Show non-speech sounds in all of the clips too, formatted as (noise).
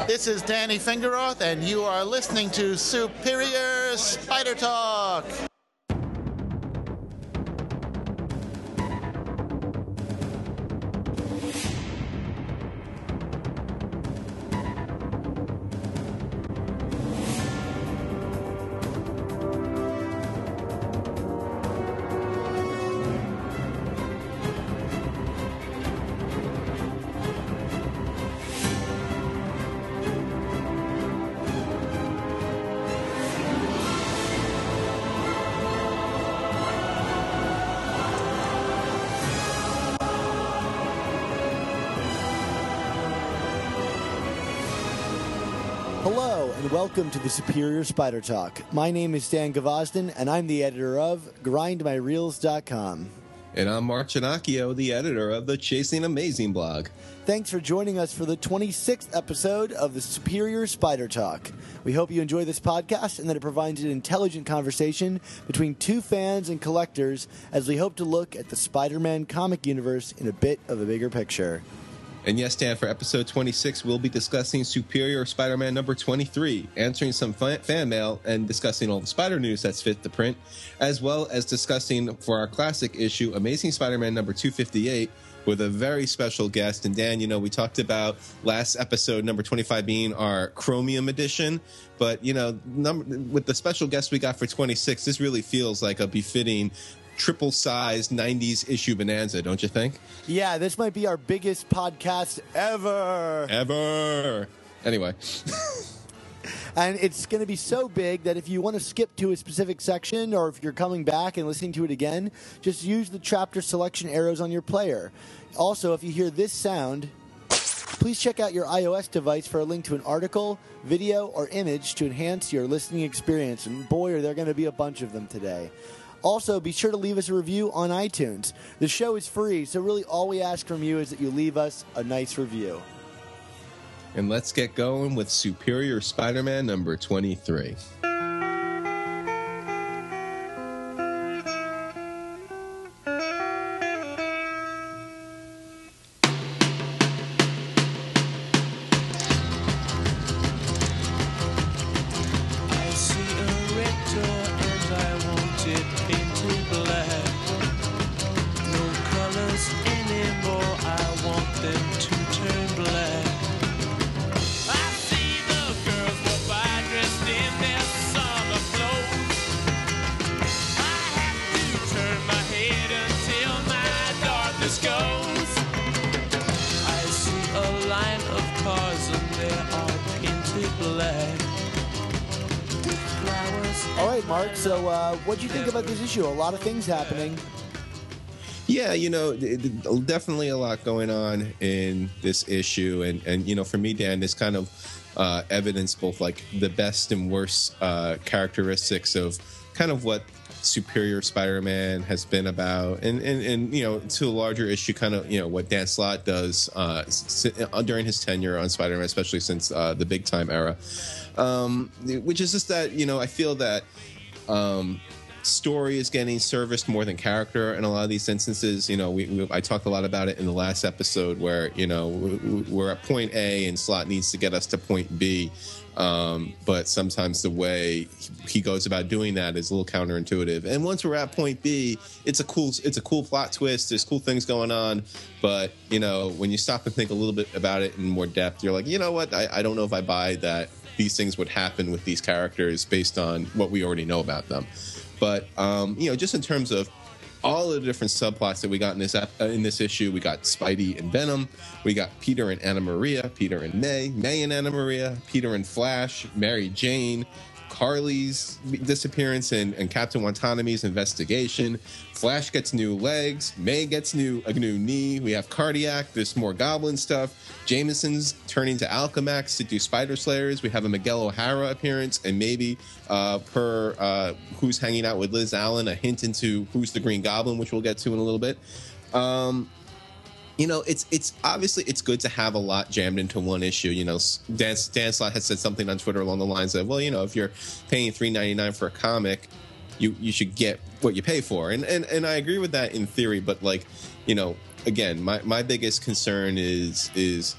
This is Danny Fingeroth, and you are listening to Superior Spider Talk. Welcome to the Superior Spider Talk. My name is Dan Gvozden, and I'm the editor of GrindMyReels.com. And I'm Mark Ginocchio, the editor of the Chasing Amazing blog. Thanks for joining us for the 26th episode of the Superior Spider Talk. We hope you enjoy this podcast and that it provides an intelligent conversation between two fans and collectors as we hope to look at the Spider Man comic universe in a bit of a bigger picture. And yes, Dan, for episode 26, we'll be discussing Superior Spider Man number 23, answering some fan, mail, and discussing all the spider news that's fit the print, as well as discussing for our classic issue, Amazing Spider Man number 258, with a very special guest. And Dan, you know, we talked about last episode, number 25 being our Chromium edition, but, you know, number, with the special guest we got for 26, this really feels like a befitting triple sized 90s issue bonanza, don't you think? Yeah, this might be our biggest podcast ever. Ever. Anyway. (laughs) And it's going to be so big that if you want to skip to a specific section or if you're coming back and listening to it again, just use the chapter selection arrows on your player. Also, if you hear this sound, please check out your iOS device for a link to an article, video, or image to enhance your listening experience. And boy, are there going to be a bunch of them today. Also, be sure to leave us a review on iTunes. The show is free, so really all we ask from you is that you leave us a nice review. and let's get going with Superior Spider Man number 23. A lot of things happening. Yeah, you know, it- it- definitely a lot going on in this issue, and and you know, for me, Dan, this kind of uh, evidence both like the best and worst uh, characteristics of kind of what Superior Spider-Man has been about, and and and you know, to a larger issue, kind of you know what Dan Slott does uh, uh, during his tenure on Spider-Man, especially since uh, the big time era, um, which is just that you know I feel that um, story is getting serviced more than character in a lot of these instances. You know, we, we I talked a lot about it in the last episode where you know we- we- we're at point A and Slott needs to get us to point B. Um, but sometimes the way he goes about doing that is a little counterintuitive. And once we're at point B, it's a cool it's a cool plot twist. There's cool things going on, but you know when you stop and think a little bit about it in more depth, you're like, you know what? I, I don't know if I buy that these things would happen with these characters based on what we already know about them. But um, you know, just in terms of all the different subplots that we got in this uh, in this issue, we got Spidey and Venom, we got Peter and Anna Maria, Peter and May, May and Anna Maria, Peter and Flash, Mary Jane. Carly's disappearance and, and Captain Watanabe's investigation. Flash gets new legs. May gets new a new knee. We have cardiac. There's more goblin stuff. Jameson's turning to Alchemax to do Spider Slayers. We have a Miguel O'Hara appearance, and maybe uh, per uh, who's hanging out with Liz Allan, a hint into who's the Green Goblin, which we'll get to in a little bit. Um, you know, it's it's obviously it's good to have a lot jammed into one issue. You know, Dan Dan Slott has said something on Twitter along the lines of, "Well, you know, if you're paying three ninety nine for a comic, you you should get what you pay for." And and and I agree with that in theory, but like, you know, again, my my biggest concern is is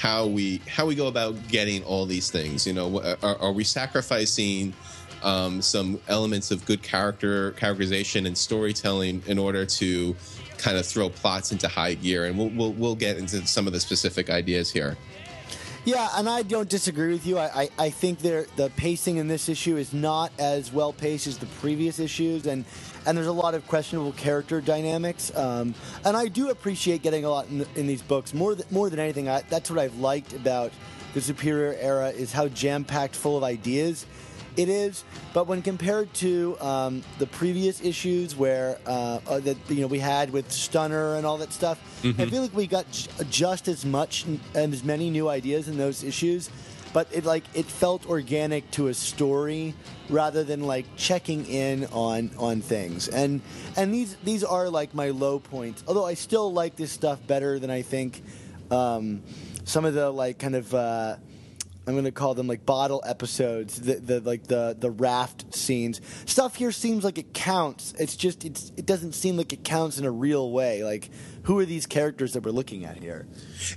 how we how we go about getting all these things. You know, are, are we sacrificing um, some elements of good character characterization and storytelling in order to kind of throw plots into high gear? And we'll we'll, we'll get into some of the specific ideas here. Yeah, and I don't disagree with you. I, I, I think there the pacing in this issue is not as well paced as the previous issues, and and there's a lot of questionable character dynamics. Um, and I do appreciate getting a lot in, in these books more th- more than anything. I, that's what I've liked about the Superior Era is how jam packed full of ideas it is. But when compared to um, the previous issues where uh, uh, that you know we had with Stunner and all that stuff, I feel like we got j- just as much and as many new ideas in those issues. But it like it felt organic to a story rather than like checking in on on things. And and these these are like my low points. Although I still like this stuff better than I think um, some of the like kind of. Uh, I'm going to call them like bottle episodes, the, the like the the raft scenes. Stuff here seems like it counts. It's just it's it doesn't seem like it counts in a real way. Like who are these characters that we're looking at here?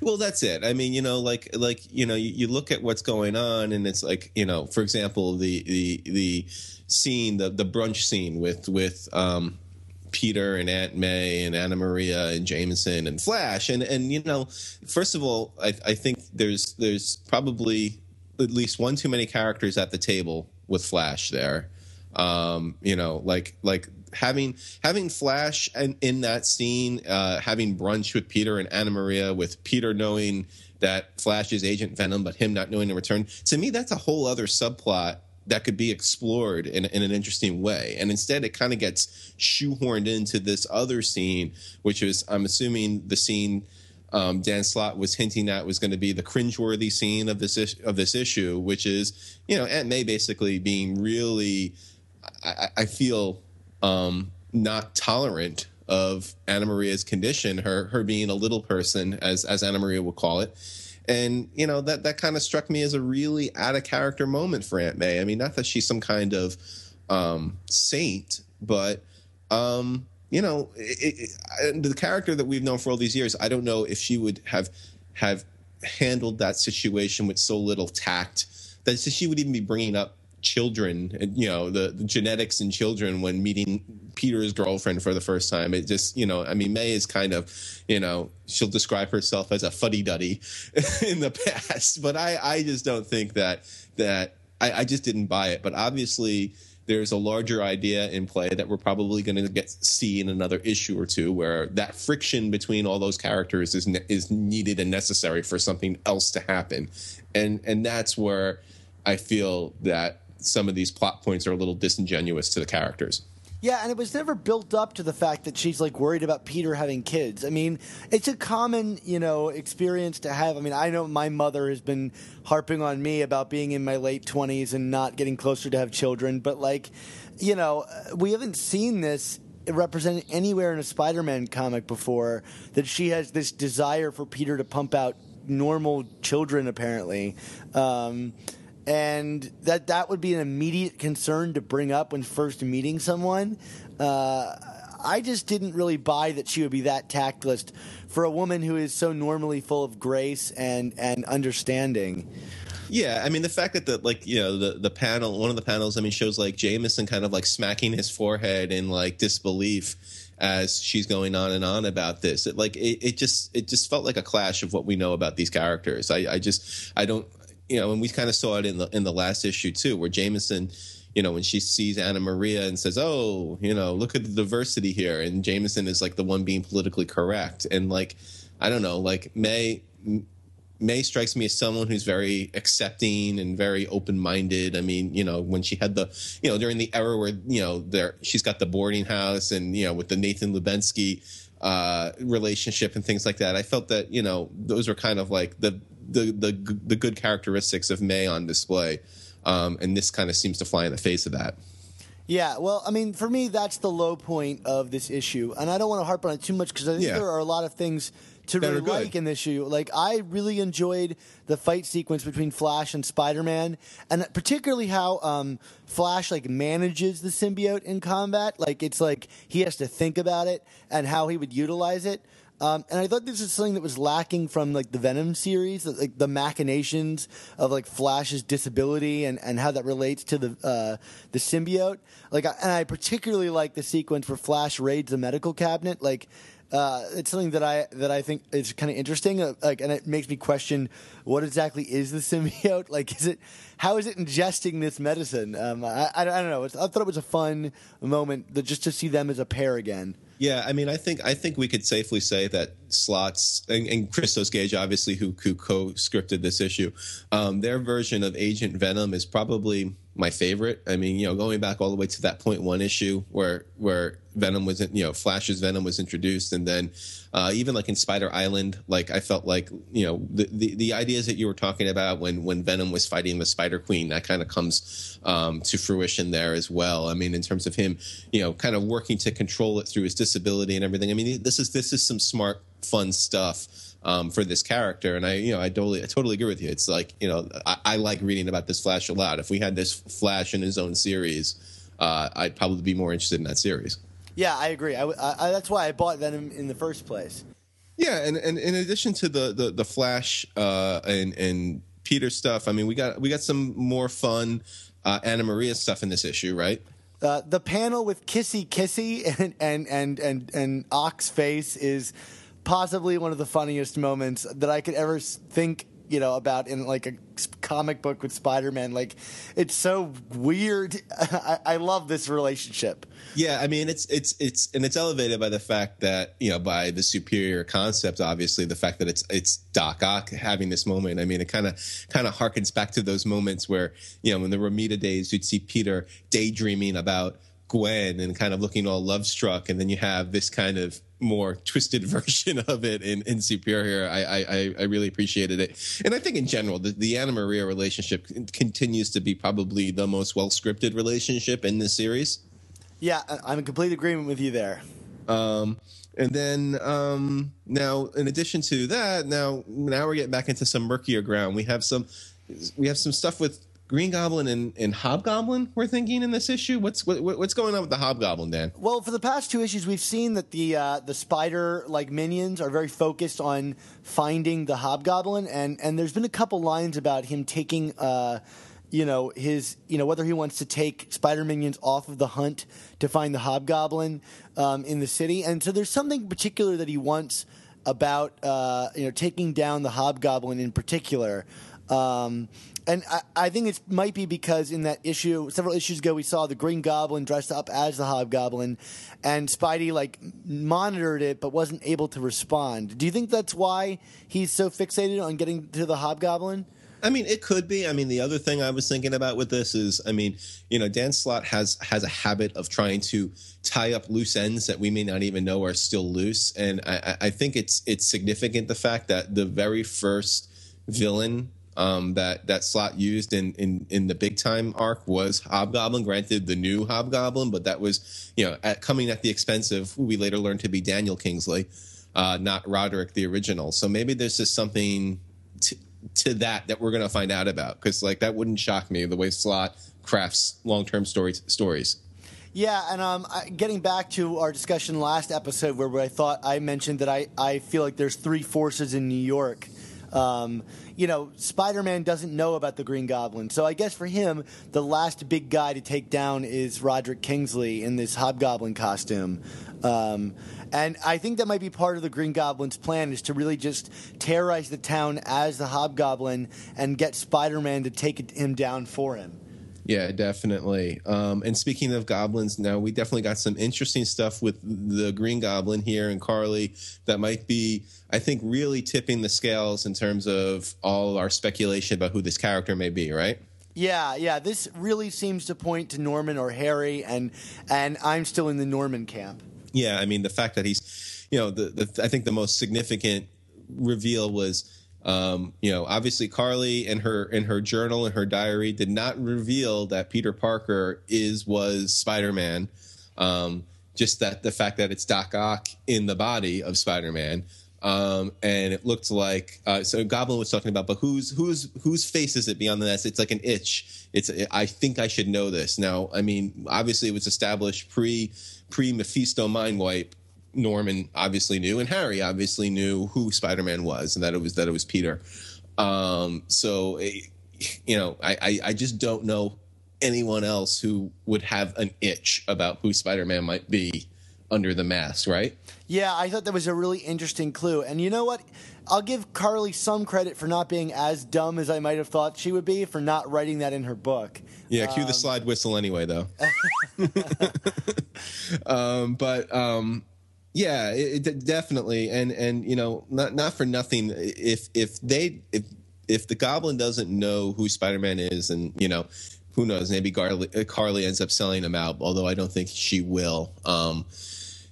Well, that's it. I mean, you know, like like you know, you, you look at what's going on, and it's like you know, for example, the the the scene, the the brunch scene with with um, Peter and Aunt May and Anna Maria and Jameson and Flash, and and you know, first of all, I, I think there's there's probably at least one too many characters at the table with Flash there. Um, you know, like like having having Flash and in that scene, uh, having brunch with Peter and Anna Maria, with Peter knowing that Flash is Agent Venom, but him not knowing in return. To me, that's a whole other subplot that could be explored in, in an interesting way. And instead, it kind of gets shoehorned into this other scene, which is, I'm assuming, the scene um, Dan Slott was hinting at was going to be the cringeworthy scene of this is- of this issue, which is, you know, Aunt May basically being really, I, I feel, um, not tolerant of Anna Maria's condition, her her being a little person, as as Anna Maria would call it. And you know that that kind of struck me as a really out of character moment for Aunt May. I mean, not that she's some kind of um, saint, but um, you know, it, it, the character that we've known for all these years, I don't know if she would have have handled that situation with so little tact that she would even be bringing up children, you know, the, the genetics in children when meeting Peter's girlfriend for the first time. It just, you know, I mean, May is kind of, you know, she'll describe herself as a fuddy duddy (laughs) in the past, but I, I just don't think that that I, I just didn't buy it. But obviously, there's a larger idea in play that we're probably going to get see in another issue or two, where that friction between all those characters is ne- is needed and necessary for something else to happen, and and that's where I feel that some of these plot points are a little disingenuous to the characters. Yeah, and it was never built up to the fact that she's like worried about Peter having kids. I mean, it's a common, you know, experience to have. I mean, I know my mother has been harping on me about being in my late 20s and not getting closer to have children, but like, you know, we haven't seen this represented anywhere in a Spider-Man comic before that she has this desire for Peter to pump out normal children apparently. Um, and that that would be an immediate concern to bring up when first meeting someone. Uh, I just didn't really buy that she would be that tactless for a woman who is so normally full of grace and and understanding. Yeah, I mean the fact that the like you know the the panel one of the panels I mean shows like Jameson kind of like smacking his forehead in like disbelief as she's going on and on about this. It like it, it just it just felt like a clash of what we know about these characters. I, I just I don't you know and we kind of saw it in the in the last issue too where Jameson you know when she sees Anna Maria and says oh you know look at the diversity here and Jameson is like the one being politically correct and like I don't know like May May strikes me as someone who's very accepting and very open minded. I mean, you know, when she had the, you know, during the era where you know there she's got the boarding house and you know with the Nathan Lubensky uh, relationship and things like that. I felt that you know those were kind of like the the the, the good characteristics of May on display, um, and this kind of seems to fly in the face of that. Yeah, well, I mean, for me, that's the low point of this issue, and I don't want to harp on it too much because I think Yeah. there are a lot of things to That really like in this issue. Like, I really enjoyed the fight sequence between Flash and Spider Man, and particularly how um, Flash like manages the symbiote in combat. Like, it's like he has to think about it and how he would utilize it. Um, and I thought this is something that was lacking from like the Venom series, like the machinations of like Flash's disability and, and how that relates to the uh, the symbiote. Like, and I particularly like the sequence where Flash raids the medical cabinet. Like, uh, it's something that I that I think is kind of interesting. Uh, like, and it makes me question what exactly is the (laughs) symbiote? Like, is it how is it ingesting this medicine? Um, I, I, I don't know. It's, I thought it was a fun moment that just to see them as a pair again. Yeah, I mean, I think I think we could safely say that Slott's and, and Christos Gage, obviously, who, who co-scripted this issue, um, their version of Agent Venom is probably my favorite. I mean, you know, going back all the way to that point one issue where where Venom was, you know, Flash's Venom was introduced, and then uh, even like in Spider Island, like I felt like you know the, the, the ideas that you were talking about when when Venom was fighting the Spider Queen, that kind of comes um, to fruition there as well. I mean, in terms of him, you know, kind of working to control it through his disability and everything. I mean, this is this is some smart, fun stuff. Um, for this character, and I, you know, I totally, I totally agree with you. It's like, you know, I, I like reading about this Flash a lot. If we had this Flash in his own series, uh, I'd probably be more interested in that series. Yeah, I agree. I, I, that's why I bought Venom in the first place. Yeah, and, and in addition to the the, the Flash uh, and and Peter stuff, I mean, we got we got some more fun uh, Anna Maria stuff in this issue, right? Uh, the panel with Kissy Kissy (laughs) and and and and, and Ock's face is possibly one of the funniest moments that I could ever think you know about in like a comic book with Spider-Man. Like it's so weird. (laughs) I, I love this relationship. Yeah, I mean it's it's it's and it's elevated by the fact that you know by the superior concept. Obviously, the fact that it's it's Doc Ock having this moment. I mean, it kind of kind of harkens back to those moments where you know in the Romita days you'd see Peter daydreaming about Gwen and kind of looking all love struck, and then you have this kind of more (laughs) twisted version of it in, in Superior. I, I, I really appreciated it. And I think in general, the, the Anna Maria relationship continues to be probably the most well scripted relationship in this series. Yeah, I'm in complete agreement with you there. Um, and then um, now, in addition to that, now now we're getting back into some murkier ground. We have some we have some stuff with Green Goblin and, and Hobgoblin. We're thinking in this issue. What's what, what's going on with the Hobgoblin, Dan? Well, for the past two issues, we've seen that the uh, the spider like minions are very focused on finding the Hobgoblin, and and there's been a couple lines about him taking. Uh, you know his you know whether he wants to take spider minions off of the hunt to find the hobgoblin um, in the city and so there's something particular that he wants about uh, you know taking down the hobgoblin in particular um, and I, I, think it might be because in that issue, several issues ago, we saw the Green Goblin dressed up as the Hobgoblin, and Spidey like monitored it but wasn't able to respond. Do you think that's why he's so fixated on getting to the Hobgoblin? I mean, it could be. I mean, the other thing I was thinking about with this is, I mean, you know, Dan Slott has has a habit of trying to tie up loose ends that we may not even know are still loose, and I, I think it's it's significant the fact that the very first villain um, that that Slott used in, in in the big time arc was Hobgoblin. Granted, the new Hobgoblin, but that was you know at, coming at the expense of who we later learned to be Daniel Kingsley, uh, not Roderick the original. So maybe there's just something to, to that that we're going to find out about because like that wouldn't shock me the way Slott crafts long term stories stories. Yeah, and um, getting back to our discussion last episode where I thought I mentioned that I, I feel like there's three forces in New York. Um, you know, Spider Man doesn't know about the Green Goblin. So I guess for him, the last big guy to take down is Roderick Kingsley in this Hobgoblin costume. Um, and I think that might be part of the Green Goblin's plan is to really just terrorize the town as the Hobgoblin and get Spider Man to take him down for him. Yeah, definitely. Um, and speaking of goblins, now we definitely got some interesting stuff with the Green Goblin here and Carly that might be, I think, really tipping the scales in terms of all our speculation about who this character may be, right? Yeah, yeah. This really seems to point to Norman or Harry, and and I'm still in the Norman camp. Yeah, I mean the fact that he's, you know, the, the I think the most significant reveal was um, you know, obviously Carly in her in her journal and her diary did not reveal that Peter Parker is was Spider Man. Um, just that the fact that it's Doc Ock in the body of Spider Man. Um, and it looked like uh, so Goblin was talking about, but whose whose whose face is it beyond the nest? It's like an itch. It's I think I should know this now. I mean, obviously it was established pre pre Mephisto mind wipe Norman obviously knew, and Harry obviously knew who Spider Man was, and that it was that it was Peter. Um, so, eh, you know, I, I I just don't know anyone else who would have an itch about who Spider Man might be under the mask, right? Yeah, I thought that was a really interesting clue. And you know what? I'll give Carly some credit for not being as dumb as I might have thought she would be for not writing that in her book. Yeah, cue the slide whistle anyway, though. (laughs) (laughs) um, but um, yeah, it, it definitely, and and you know, not not for nothing. If if they if if the Goblin doesn't know who Spider Man is, and you know, who knows, maybe Carly, Carly ends up selling him out. Although I don't think she will. Um,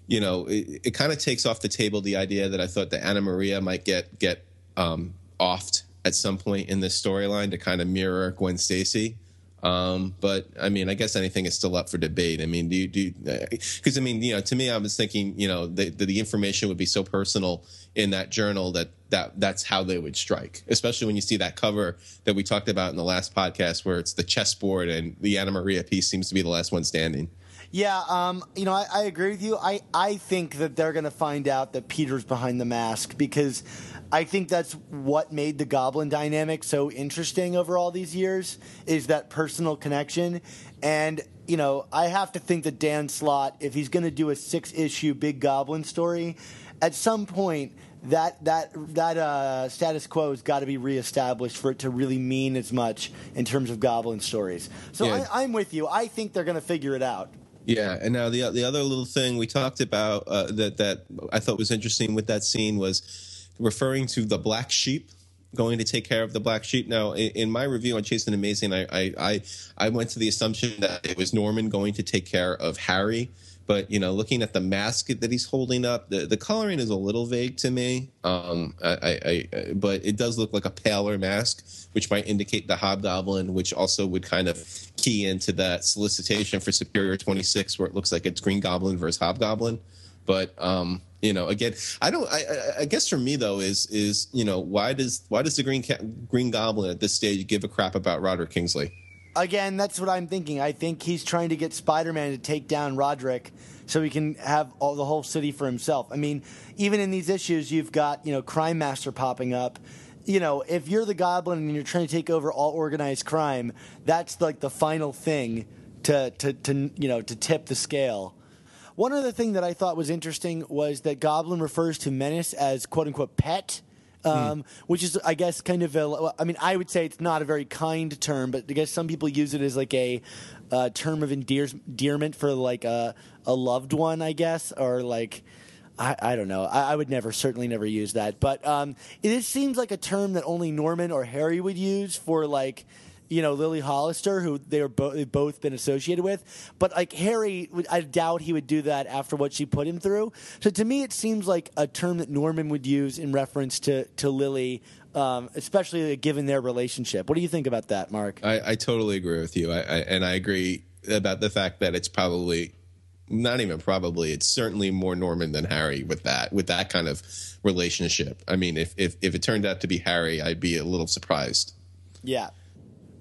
you know, it, it kind of takes off the table the idea that I thought that Anna Maria might get get um, offed at some point in this storyline to kind of mirror Gwen Stacy. Um, but I mean, I guess anything is still up for debate. I mean, do you do because I mean, you know, to me, I was thinking, you know, the, the, information would be so personal in that journal that that that's how they would strike. Especially when you see that cover that we talked about in the last podcast, where it's the chessboard and the Anna Maria piece seems to be the last one standing. Yeah, um, you know, I, I agree with you. I, I think that they're going to find out that Peter's behind the mask because I think that's what made the Goblin dynamic so interesting over all these years is that personal connection. And, you know, I have to think that Dan Slott, if he's going to do a six issue Big Goblin story, at some point, that that that uh, status quo has got to be reestablished for it to really mean as much in terms of Goblin stories. So Yeah. I, I'm with you. I think they're going to figure it out. Yeah, and now the the other little thing we talked about uh, that that I thought was interesting with that scene was referring to the black sheep going to take care of the black sheep. Now, in, my review on Chasing Amazing, I, I I I went to the assumption that it was Norman going to take care of Harry. But you know, looking at the mask that he's holding up, the, the coloring is a little vague to me. Um, I, I, I, but it does look like a paler mask, which might indicate the Hobgoblin, which also would kind of key into that solicitation for Superior Twenty Six, where it looks like it's Green Goblin versus Hobgoblin. But um, you know, again, I don't. I, I- I guess for me though is is you know why does why does the Green Green Goblin at this stage give a crap about Roderick Kingsley? Again, that's what I'm thinking. I think he's trying to get Spider-Man to take down Roderick so he can have all the whole city for himself. I mean, even in these issues, you've got you know Crime Master popping up. You know, if you're the Goblin and you're trying to take over all organized crime, that's like the final thing to to, to you know to tip the scale. One other thing that I thought was interesting was that Goblin refers to Menace as "quote unquote" pet, um, which is, I guess, kind of a. I mean, I would say it's not a very kind term, but I guess some people use it as like a uh, term of endears- endearment for like a a loved one, I guess, or like. I, I don't know. I, I would never, certainly never use that. But um, it seems like a term that only Norman or Harry would use for like, you know, Lily Hollister, who they are bo- they've both been associated with. But like Harry, I doubt he would do that after what she put him through. So to me, it seems like a term that Norman would use in reference to to Lily, um, especially given their relationship. What do you think about that, Mark? I, I totally agree with you, I, I, and I agree about the fact that it's probably not even probably it's certainly more Norman than Harry with that with that kind of relationship. I mean, if if if it turned out to be Harry, I'd be a little surprised. yeah.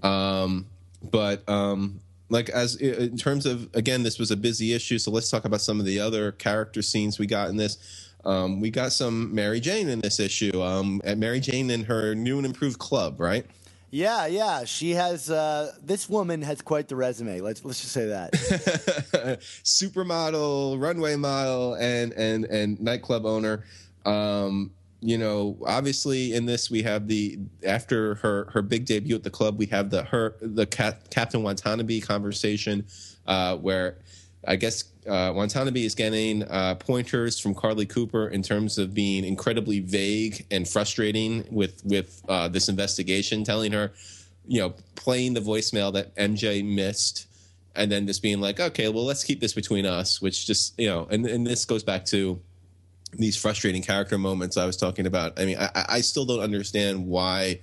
But um, like as in terms of again, this was a busy issue, so let's talk about some of the other character scenes we got in this. Um, we got some Mary Jane in this issue. Um, at Mary Jane in her new and improved club, right? Yeah, yeah. She has uh, this woman has quite the resume. Let's let's just say that. (laughs) supermodel, runway model, and and and nightclub owner. Um, you know, obviously in this we have the after her her big debut at the club, we have the her the Cap, Captain Watanabe conversation, uh, where I guess uh, Watanabe is getting uh, pointers from Carly Cooper in terms of being incredibly vague and frustrating with with uh, this investigation, telling her, you know, playing the voicemail that MJ missed and then just being like, okay, well, let's keep this between us, which just you know, and and this goes back to these frustrating character moments I was talking about. I mean, I, I still don't understand why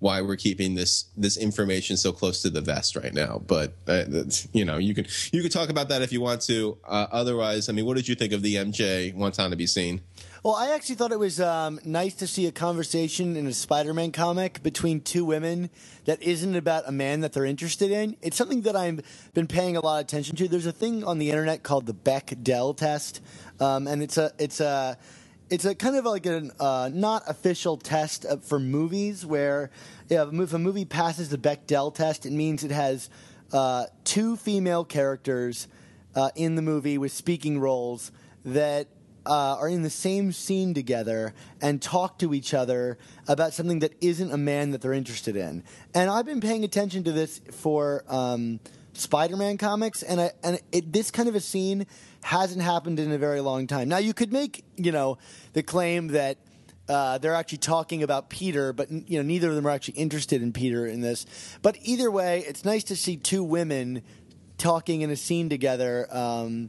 why we're keeping this this information so close to the vest right now. But uh, you know, you can you can talk about that if you want to. Uh, otherwise, I mean, what did you think of the MJ Watanabe scene? Well, I actually thought it was um, nice to see a conversation in a Spider-Man comic between two women that isn't about a man that they're interested in. It's something that I've been paying a lot of attention to. There's a thing on the internet called the Bechdel test, um, and it's a it's a it's a kind of like an uh, not official test for movies where if a movie passes the Bechdel test, it means it has uh, two female characters uh, in the movie with speaking roles that uh, are in the same scene together and talk to each other about something that isn't a man that they're interested in. And I've been paying attention to this for um, Spider-Man comics, and I, and it, this kind of a scene hasn't happened in a very long time. Now you could make you know the claim that. Uh, they're actually talking about Peter, but you know neither of them are actually interested in Peter in this. But either way, it's nice to see two women talking in a scene together. Um,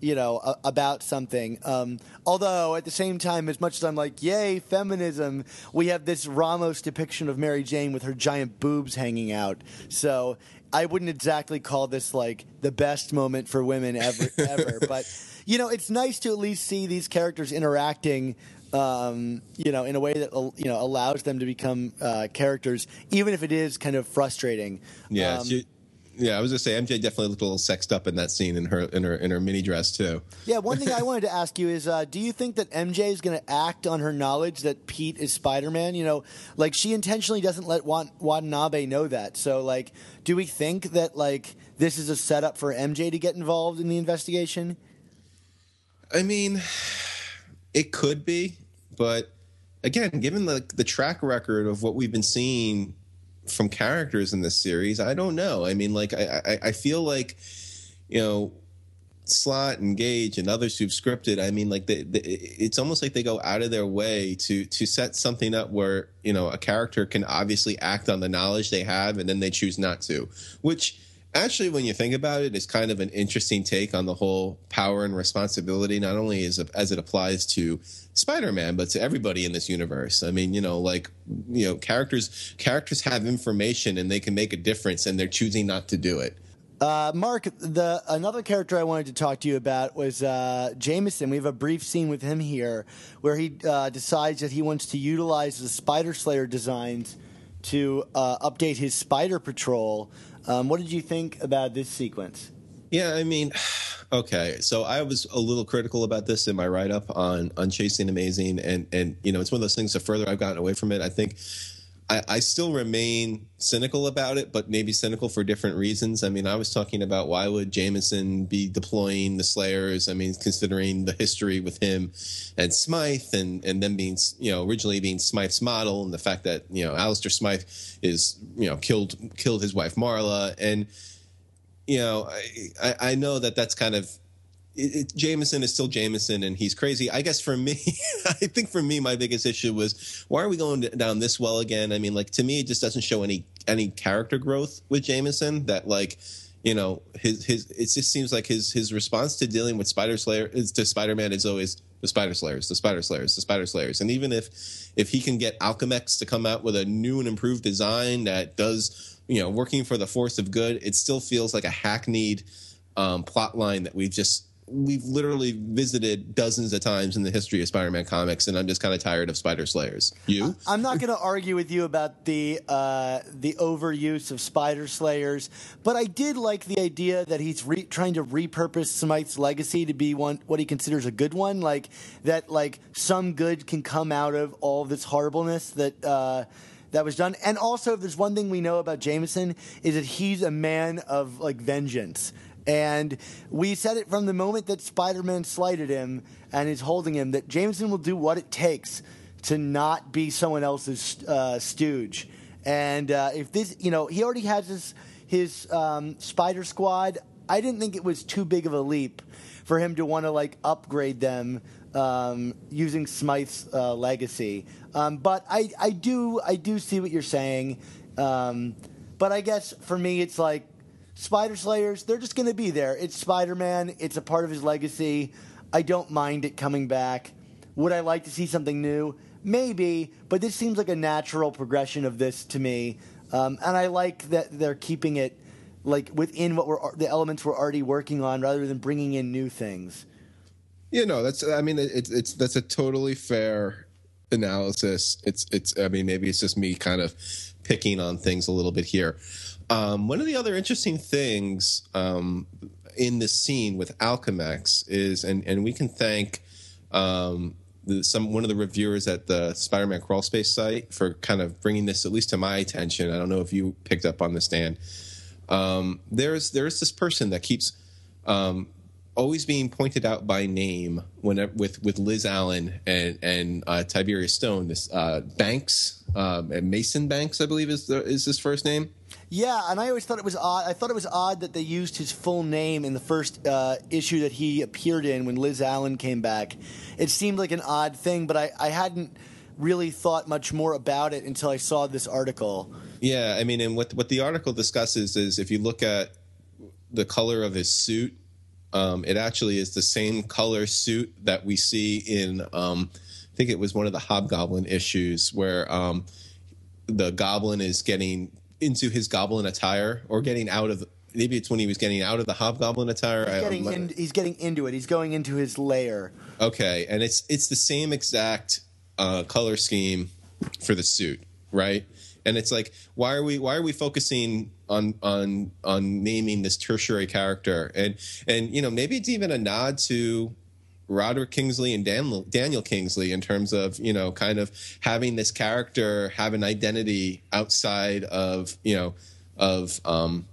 you know, a, about something. Um, although at the same time, as much as I'm like, yay, feminism, we have this Ramos depiction of Mary Jane with her giant boobs hanging out. So I wouldn't exactly call this like the best moment for women ever, (laughs) ever. But you know, it's nice to at least see these characters interacting. Um, you know, in a way that you know allows them to become uh, characters, even if it is kind of frustrating. Yeah, Um, she, yeah. I was gonna say MJ definitely looked a little sexed up in that scene in her in her in her mini dress too. Yeah, one thing I (laughs) wanted to ask you is, uh, do you think that MJ is going to act on her knowledge that Pete is Spider-Man? You know, like she intentionally doesn't let Wat- Watanabe know that. So, like, do we think that like this is a setup for MJ to get involved in the investigation? I mean, it could be, but again, given the the track record of what we've been seeing from characters in this series, I don't know. I mean, like I I, I feel like you know. Slott and Gage and others who've scripted, I mean, like they, they, it's almost like they go out of their way to to set something up where you know a character can obviously act on the knowledge they have, and then they choose not to. Which actually, when you think about it, it, is kind of an interesting take on the whole power and responsibility, not only as as it applies to Spider-Man, but to everybody in this universe. I mean, you know, like you know, characters characters have information and they can make a difference, and they're choosing not to do it. Uh, Mark, the another character I wanted to talk to you about was uh, Jameson. We have a brief scene with him here where he uh, decides that he wants to utilize the Spider Slayer designs to uh, update his Spider Patrol. Um, what did you think about this sequence? Yeah, I mean, (sighs) okay. So I was a little critical about this in my write up on on Chasing Amazing, and and you know, it's one of those things. The further I've gotten away from it, I think. I, I still remain cynical about it, but maybe cynical for different reasons. I mean, I was talking about why would Jameson be deploying the Slayers? I mean, considering the history with him and Smythe, and and them being you know originally being Smythe's model, and the fact that you know Alistair Smythe is you know killed killed his wife Marla, and you know, I, I, I know that that's kind of it, it, Jameson is still Jameson and he's crazy. I guess for me, (laughs) I think for me, my biggest issue was why are we going down this well again? I mean, like to me, it just doesn't show any any character growth with Jameson. That like, you know, his his it just seems like his his response to dealing with Spider Slayer is to Spider Man is always the Spider Slayers, the Spider Slayers, the Spider Slayers. And even if if he can get Alchemax to come out with a new and improved design that does you know working for the force of good, it still feels like a hackneyed um, plot line that we've just we've literally visited dozens of times in the history of Spider-Man comics, and I'm just kind of tired of Spider Slayers. You? I'm not going to argue with you about the uh, the overuse of Spider Slayers, but I did like the idea that he's re- trying to repurpose Smythe's legacy to be one what he considers a good one, like that, like some good can come out of all this horribleness that. Uh, that was done, and also, if there's one thing we know about Jameson is that he's a man of like vengeance. And we said it from the moment that Spider Man slighted him and is holding him that Jameson will do what it takes to not be someone else's uh, stooge. And uh, if this, you know, he already has his, his um, Spider Squad. I didn't think it was too big of a leap for him to want to like upgrade them um, using Smythe's uh, legacy. Um, but I, I do I do see what you're saying. Um, but I guess for me, it's like Spider Slayers, they're just going to be there. It's Spider Man, it's a part of his legacy. I don't mind it coming back. Would I like to see something new? maybe, but this seems like a natural progression of this to me, um, and I like that they're keeping it like within what we're the elements we're already working on, rather than bringing in new things. You know, that's. I mean, it's it's that's a totally fair analysis. It's it's. I mean, maybe it's just me kind of picking on things a little bit here. Um, one of the other interesting things um, in this scene with Alchemax is, and and we can thank um, the, some one of the reviewers at the Spider-Man Crawl Space site for kind of bringing this at least to my attention. I don't know if you picked up on this, Dan. Um, there's there's this person that keeps um, always being pointed out by name when with with Liz Allan and and uh, Tiberius Stone. This uh, Banks um, Mason Banks, I believe is the, is his first name. Yeah, and I always thought it was odd. I thought it was odd that they used his full name in the first uh, issue that he appeared in when Liz Allan came back. It seemed like an odd thing, but I, I hadn't really thought much more about it until I saw this article. Yeah, I mean, and what what the article discusses is if you look at the color of his suit, um, it actually is the same color suit that we see in. Um, I think it was one of the Hobgoblin issues where um, the Goblin is getting into his Goblin attire or getting out of. Maybe it's when he was getting out of the Hobgoblin attire. He's getting, in, he's getting into it. He's going into his lair. Okay, and it's it's the same exact uh, color scheme for the suit, right? And it's like, why are we why are we focusing on on on naming this tertiary character? And and you know maybe it's even a nod to Roderick Kingsley and Daniel, Daniel Kingsley in terms of you know kind of having this character have an identity outside of you know of um,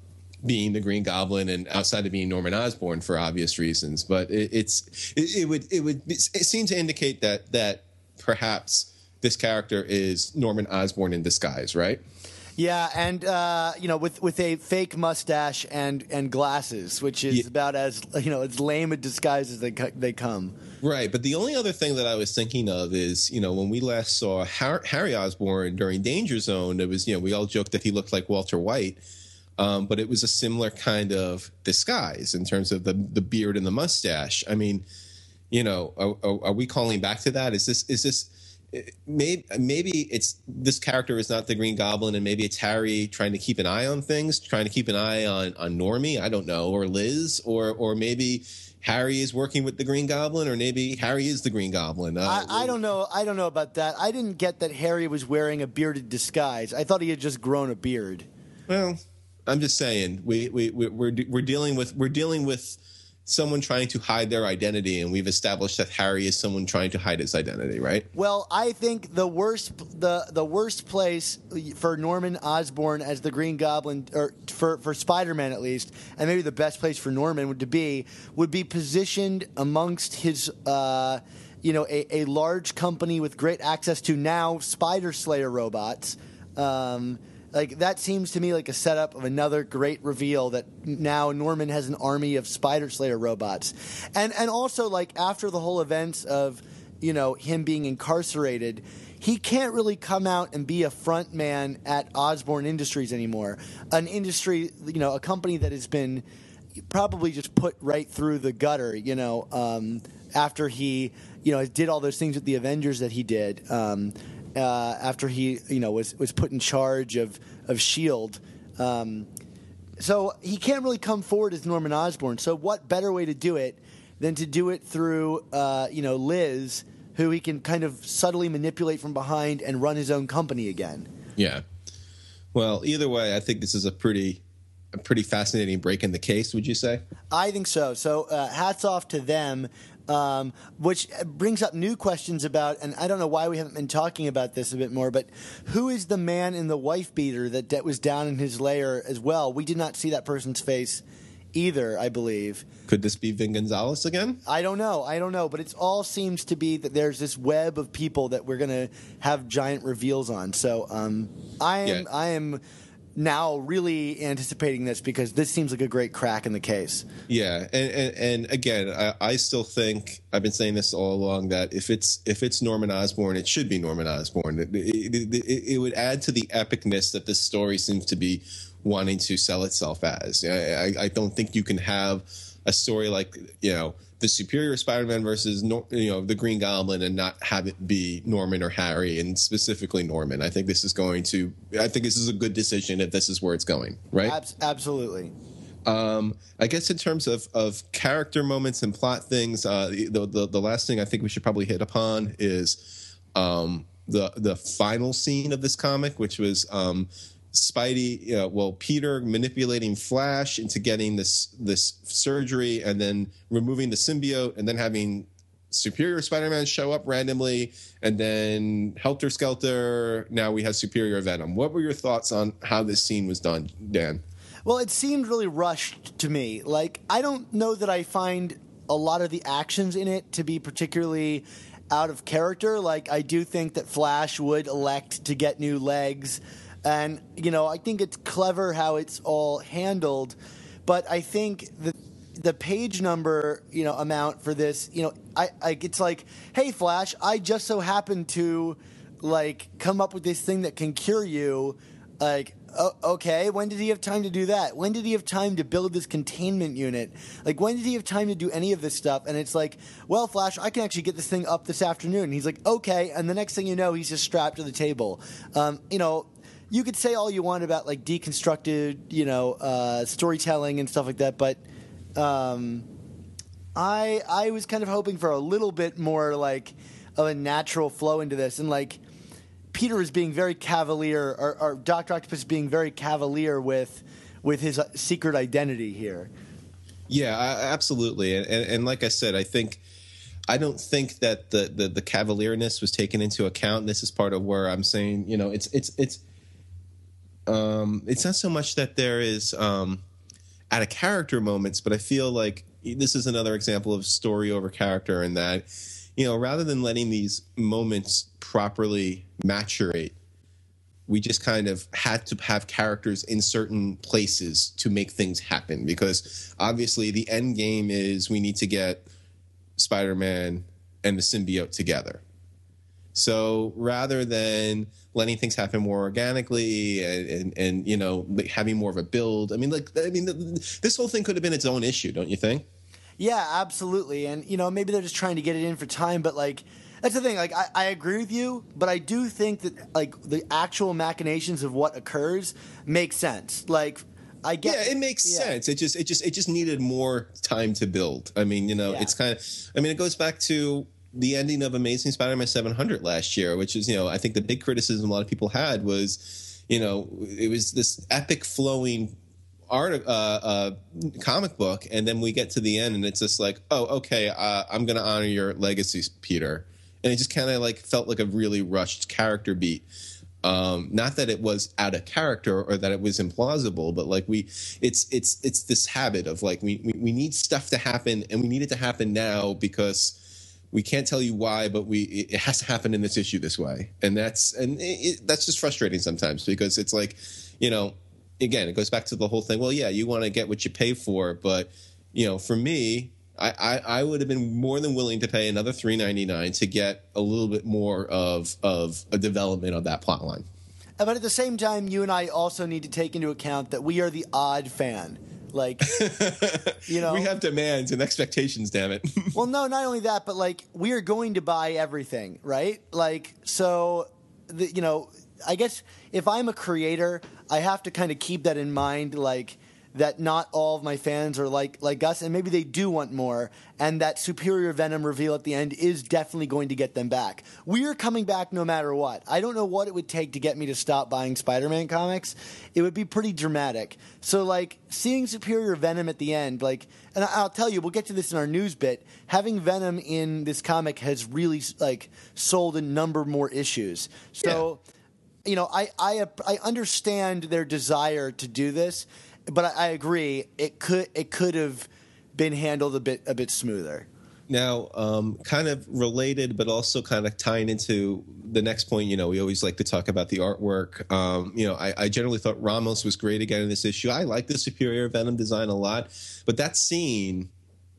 being the Green Goblin and outside of being Norman Osborn for obvious reasons. But it, it's it, it, would it would it to indicate that that perhaps this character is Norman Osborn in disguise, right? Yeah, and uh, you know, with with a fake mustache and and glasses, which is Yeah. about as you know as lame a disguise as they they come. Right, but the only other thing that I was thinking of is, you know, when we last saw Har- Harry Osborn during Danger Zone, it was, you know, we all joked that he looked like Walter White, um, but it was a similar kind of disguise in terms of the the beard and the mustache. I mean, you know, are, are, are we calling back to that? Is this is this maybe maybe it's this character is not the Green Goblin, and maybe it's Harry trying to keep an eye on things, trying to keep an eye on on Normie. I don't know, or Liz, or or maybe Harry is working with the Green Goblin, or maybe Harry is the Green Goblin. Uh, I, I don't know. I don't know about that. I didn't get that Harry was wearing a bearded disguise. I thought he had just grown a beard. Well, I'm just saying we we we- we're we're dealing with we're dealing with someone trying to hide their identity, and we've established that Harry is someone trying to hide his identity, right? Well, I think the worst the the worst place for Norman Osborn as the Green Goblin, or for for Spider Man at least, and maybe the best place for Norman would to be would be positioned amongst his. Uh, you know, a, a large company with great access to now Spider Slayer robots. Um, like that seems to me like a setup of another great reveal that now Norman has an army of Spider Slayer robots, and and also like after the whole events of you know him being incarcerated, he can't really come out and be a front man at Osborn Industries anymore, an industry you know a company that has been probably just put right through the gutter, you know, um, after he, you know, did all those things with the Avengers that he did. Um, uh, after he, you know, was was put in charge of of Shield. Um, so he can't really come forward as Norman Osborn. So what better way to do it than to do it through, uh, you know, Liz, who he can kind of subtly manipulate from behind and run his own company again. Yeah. Well, either way, I think this is a pretty a pretty fascinating break in the case. Would you say? I think so. So uh, hats off to them. Um, which brings up new questions about, and I don't know why we haven't been talking about this a bit more, but who is the man in the wife beater that, that was down in his lair as well? We did not see that person's face either, I believe. Could this be Vin Gonzales again? I don't know. I don't know. But it all seems to be that there's this web of people that we're going to have giant reveals on. So um, I am. Yeah. I am now really anticipating this because this seems like a great crack in the case. Yeah, and and, and again, I, I still think I've been saying this all along that if it's if it's Norman Osborn, it should be Norman Osborn. It, it, it, it would add to the epicness that this story seems to be wanting to sell itself as. I, I, I don't think you can have a story like you know the superior Spider-Man versus you know the Green Goblin and not have it be Norman or Harry and specifically Norman. I think this is going to. I think this is a good decision if this is where it's going. Right. Abs- absolutely. Um, I guess in terms of, of character moments and plot things, uh, the, the the last thing I think we should probably hit upon is um, the the final scene of this comic, which was um, Spidey, uh, well, Peter manipulating Flash into getting this this surgery, and then removing the symbiote, and then having Superior Spider-Man show up randomly, and then Helter Skelter. Now we have Superior Venom. What were your thoughts on how this scene was done, Dan? Well, it seemed really rushed to me. Like, I don't know that I find a lot of the actions in it to be particularly out of character. Like, I do think that Flash would elect to get new legs. And, you know, I think it's clever how it's all handled. But I think the, the page number, you know, amount for this, you know, I, I it's like, hey, Flash, I just so happened to, like, come up with this thing that can cure you. Like, okay. When did he have time to do that? When did he have time to build this containment unit? Like, when did he have time to do any of this stuff? And it's like, well, Flash, I can actually get this thing up this afternoon. And he's like, okay. And the next thing you know, he's just strapped to the table. Um, you know, you could say all you want about like deconstructed, you know, uh, storytelling and stuff like that, but um, I I was kind of hoping for a little bit more like of a natural flow into this, and like Peter is being very cavalier, or, or Doctor Octopus being very cavalier with with his uh, secret identity here. Yeah, I, absolutely. And, and, and like I said, I think I don't think that the, the the cavalierness was taken into account. This is part of where I'm saying, you know, it's it's it's um it's not so much that there is um out of character moments, but I feel like this is another example of story over character and that you know, rather than letting these moments properly maturate, we just kind of had to have characters in certain places to make things happen because obviously the end game is we need to get Spider-Man and the symbiote together. So rather than letting things happen more organically and, and, and you know having more of a build, I mean, like I mean, this whole thing could have been its own issue, don't you think? Yeah, absolutely. And you know, maybe they're just trying to get it in for time, but like that's the thing. Like I, I agree with you, but I do think that like the actual machinations of what occurs make sense. Like I get Yeah, it makes yeah. sense. It just it just it just needed more time to build. I mean, you know, Yeah. it's kind of I mean, it goes back to the ending of Amazing Spider-Man 700 last year, which is, you know, I think the big criticism a lot of people had was, you know, it was this epic flowing art uh, uh, comic book, and then we get to the end, and it's just like, oh, okay, uh, I'm going to honor your legacy, Peter, and it just kind of like felt like a really rushed character beat. Um, not that it was out of character or that it was implausible, but like we, it's it's it's this habit of like we, we we need stuff to happen, and we need it to happen now because we can't tell you why, but we it has to happen in this issue this way, and that's and it, it, that's just frustrating sometimes because it's like, you know, again, it goes back to the whole thing. Well, yeah, you want to get what you pay for, but you know, for me, I, I, I would have been more than willing to pay another three ninety nine to get a little bit more of of a development of that plot line. But at the same time, you and I also need to take into account that we are the odd fan. Like, (laughs) you know, we have demands and expectations. Damn it! (laughs) well, no, not only that, but like we are going to buy everything, right? Like, so, the, you know, I guess if I'm a creator, I have to kind of keep that in mind, like that not all of my fans are like like us, and maybe they do want more, and that Superior Venom reveal at the end is definitely going to get them back. We are coming back no matter what. I don't know what it would take to get me to stop buying Spider-Man comics. It would be pretty dramatic. So like seeing Superior Venom at the end, like, and I'll tell you, we'll get to this in our news bit. Having Venom in this comic has really like sold a number more issues. So you know, I, I I understand their desire to do this, but I, I agree it could it could have been handled a bit a bit smoother. Now, um, kind of related, but also kind of tying into the next point. You know, we always like to talk about the artwork. Um, you know, I, I generally thought Ramos was great again in this issue. I like the Superior Venom design a lot, but that scene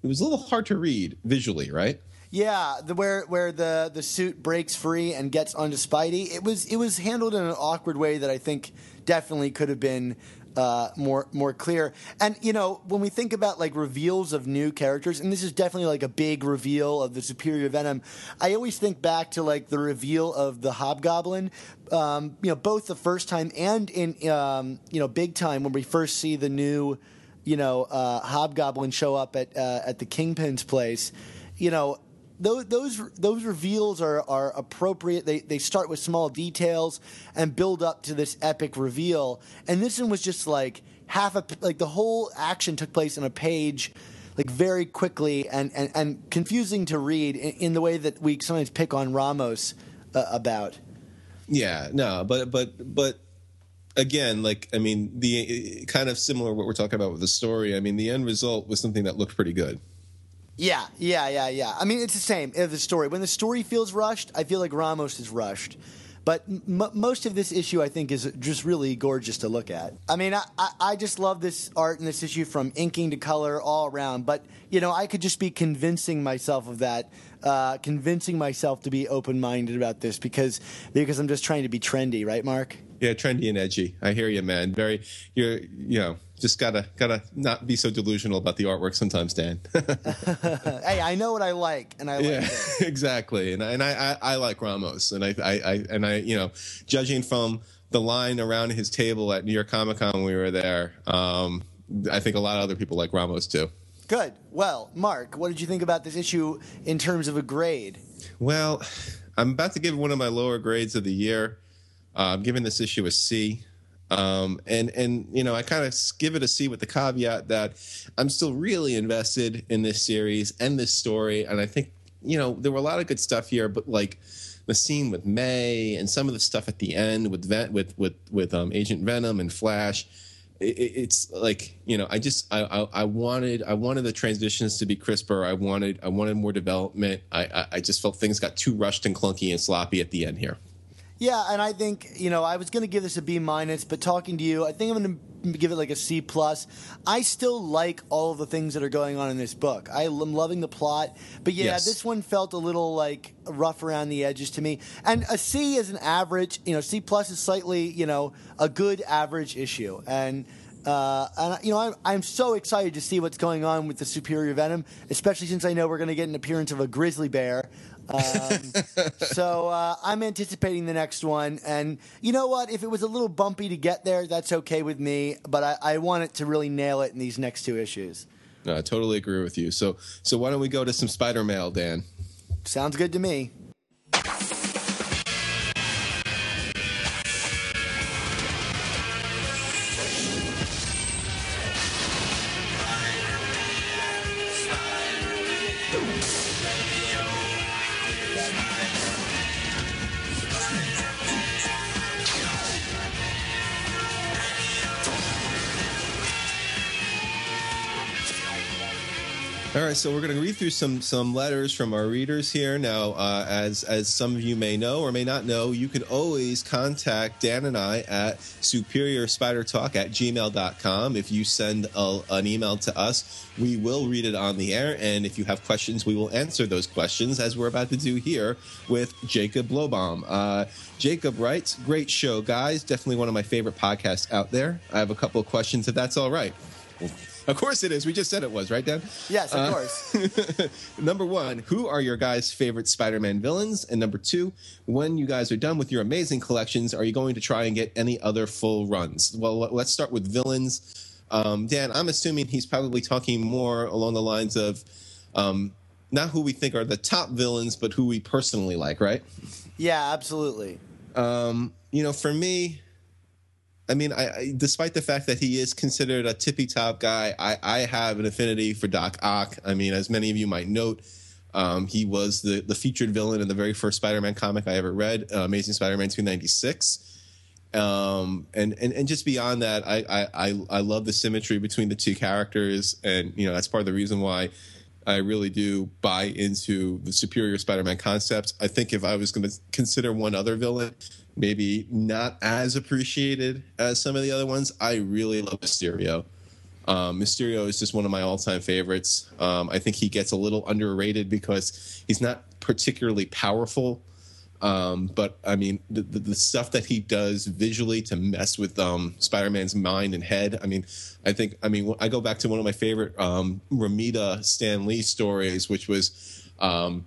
it was a little hard to read visually, right? Yeah, the where where the the suit breaks free and gets onto Spidey. It was it was handled in an awkward way that I think definitely could have been uh, more more clear. And you know, when we think about like reveals of new characters, and this is definitely like a big reveal of the Superior Venom, I always think back to like the reveal of the Hobgoblin. Um, you know, both the first time and in um, you know big time when we first see the new you know uh, Hobgoblin show up at uh, at the Kingpin's place. You know, those those those reveals are are appropriate. They they start with small details and build up to this epic reveal. And this one was just like half a like the whole action took place in a page. Like very quickly and, and, and confusing to read in, in the way that we sometimes pick on Ramos uh, about. Yeah, no, but but but again, like I mean, the kind of similar what we're talking about with the story. I mean, the end result was something that looked pretty good. Yeah, yeah, yeah, yeah. I mean, it's the same. uh, The story. When the story feels rushed, I feel like Ramos is rushed. But m- most of this issue, I think, is just really gorgeous to look at. I mean, I, I, I just love this art in this issue from inking to color all around. But, you know, I could just be convincing myself of that, uh, convincing myself to be open minded about this because, because I'm just trying to be trendy, right, Mark? Yeah, trendy and edgy. I hear you, man. Very, you're, you know, just gotta gotta not be so delusional about the artwork sometimes, Dan. (laughs) hey, I know what I like, and I like yeah, it. (laughs) exactly. And I, and I, I, I like Ramos, and I, I, I, and I, you know, judging from the line around his table at New York Comic Con when we were there, um, I think a lot of other people like Ramos too. Good. Well, Mark, what did you think about this issue in terms of a grade? Well, I'm about to give one of my lower grades of the year. Uh, I'm giving this issue a C. Um, and and you know I kind of give it a C with the caveat that I'm still really invested in this series and this story, and I think you know there were a lot of good stuff here, but like the scene with May and some of the stuff at the end with Ven- with with with um, Agent Venom and Flash, it, it- it's like you know I just I, I I wanted I wanted the transitions to be crisper. I wanted I wanted more development. I I, I just felt things got too rushed and clunky and sloppy at the end here. Yeah, and I think you know I was going to give this a B minus, but talking to you, I think I'm going to give it like a C plus. I still like all of the things that are going on in this book. I am loving the plot, but yeah, Yes. this one felt a little like rough around the edges to me. And a C is an average. You know, C plus is slightly you know a good average issue, and. Uh, and you know, I'm, I'm so excited to see what's going on with the Superior Venom, especially since I know we're going to get an appearance of a grizzly bear. Um, (laughs) so uh, I'm anticipating the next one, and you know what? If it was a little bumpy to get there, that's okay with me. But I, I want it to really nail it in these next two issues. No, I totally agree with you. So so why don't we go to some Spider Mail, Dan? Sounds good to me. Right, so we're going to read through some some letters from our readers here. Now, uh, as as some of you may know or may not know, you can always contact Dan and I at superiorspidertalk Spider Talk at gmail.com. If you send a, an email to us, we will read it on the air. And if you have questions, we will answer those questions, as we're about to do here with Jacob Blowbaum. Uh, Jacob writes, Great show, guys. Definitely one of my favorite podcasts out there. I have a couple of questions, if that's all right. (laughs) Of course it is. We just said it was, right, Dan? Yes, of Uh, course. (laughs) number one, who are your guys' favorite Spider Man villains? And number two, when you guys are done with your amazing collections, are you going to try and get any other full runs? Well, let- let's start with villains. Um, Dan, I'm assuming he's probably talking more along the lines of um, not who we think are the top villains, but who we personally like, right? Yeah, absolutely. Um, you know, for me, I mean, I, I despite the fact that he is considered a tippy top guy, I, I have an affinity for Doc Ock. I mean, as many of you might note, um, he was the the featured villain in the very first Spider-Man comic I ever read, uh, Amazing Spider-Man 296. Um, and, and and just beyond that, I, I I love the symmetry between the two characters, and you know that's part of the reason why I really do buy into the superior Spider-Man concept. I think if I was going to consider one other villain, maybe not as appreciated as some of the other ones, I really love Mysterio. Um, Mysterio is just one of my all-time favorites. Um, I think he gets a little underrated because he's not particularly powerful. Um, but I mean, the, the, the stuff that he does visually to mess with um, Spider-Man's mind and head. I mean, I think. I mean, I go back to one of my favorite um, Romita Stan Lee stories, which was um,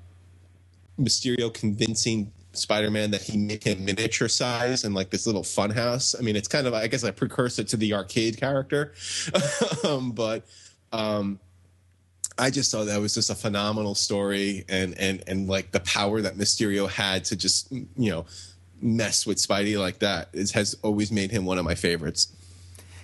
Mysterio convincing Spider-Man that he made him miniature size and like this little fun house. I mean, it's kind of I guess a precursor to the arcade character, (laughs) um, but um, I just thought that was just a phenomenal story and and and like the power that Mysterio had to just you know mess with Spidey like that has always made him one of my favorites.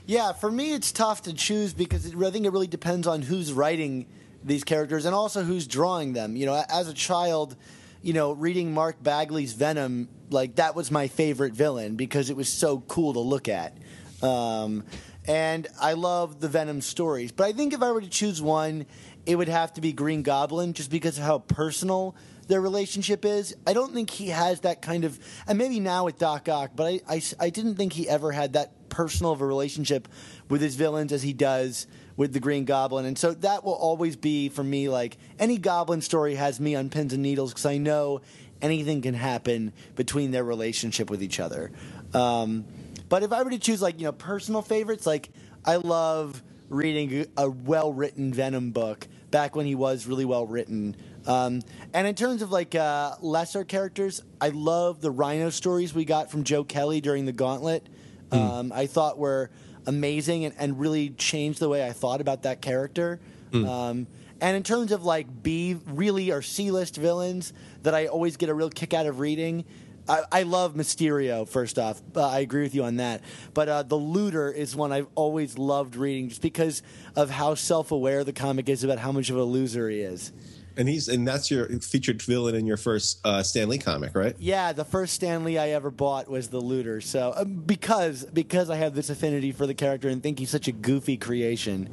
Yeah, for me, it's tough to choose because I think it really depends on who's writing these characters and also who's drawing them. You know, as a child, you know, reading Mark Bagley's Venom, like that was my favorite villain because it was so cool to look at. Um, and I love the Venom stories. But I think if I were to choose one, it would have to be Green Goblin just because of how personal their relationship is. I don't think he has that kind of, and maybe now with Doc Ock, but I, I, I didn't think he ever had that personal of a relationship with his villains as he does with the Green Goblin. And so that will always be for me like any Goblin story has me on pins and needles because I know anything can happen between their relationship with each other. Um, but if I were to choose like you know personal favorites, like I love reading a well written Venom book back when he was really well written. Um, and in terms of like uh, lesser characters, I love the Rhino stories we got from Joe Kelly during the Gauntlet. Um, I thought were amazing and, and really changed the way I thought about that character. Um, and in terms of like B really or C list villains that I always get a real kick out of reading, I, I love Mysterio. First off, uh, I agree with you on that. But uh, the Looter is one I've always loved reading, just because of how self aware the comic is about how much of a loser he is. And he's and that's your featured villain in your first uh, Stan Lee comic, right? Yeah, the first Stan Lee I ever bought was the Looter. So uh, because because I have this affinity for the character and think he's such a goofy creation.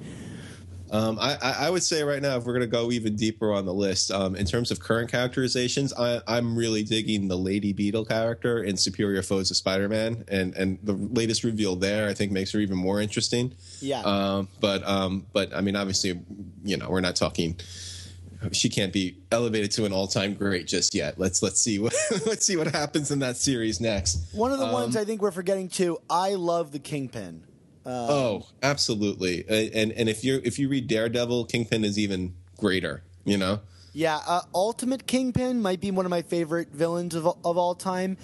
Um, I, I would say right now, if we're going to go even deeper on the list, um, in terms of current characterizations, I, I'm really digging the Lady Beetle character in Superior Foes of Spider-Man, and and the latest reveal there, I think, makes her even more interesting. Yeah. Um, but um, but I mean, obviously, you know, we're not talking. She can't be elevated to an all-time great just yet. Let's let's see what (laughs) let's see what happens in that series next. One of the Um, ones I think we're forgetting too. I love the Kingpin. Oh, absolutely. And and if you if you read Daredevil, Kingpin is even greater. You know. Yeah, uh, Ultimate Kingpin might be one of my favorite villains of, of all time,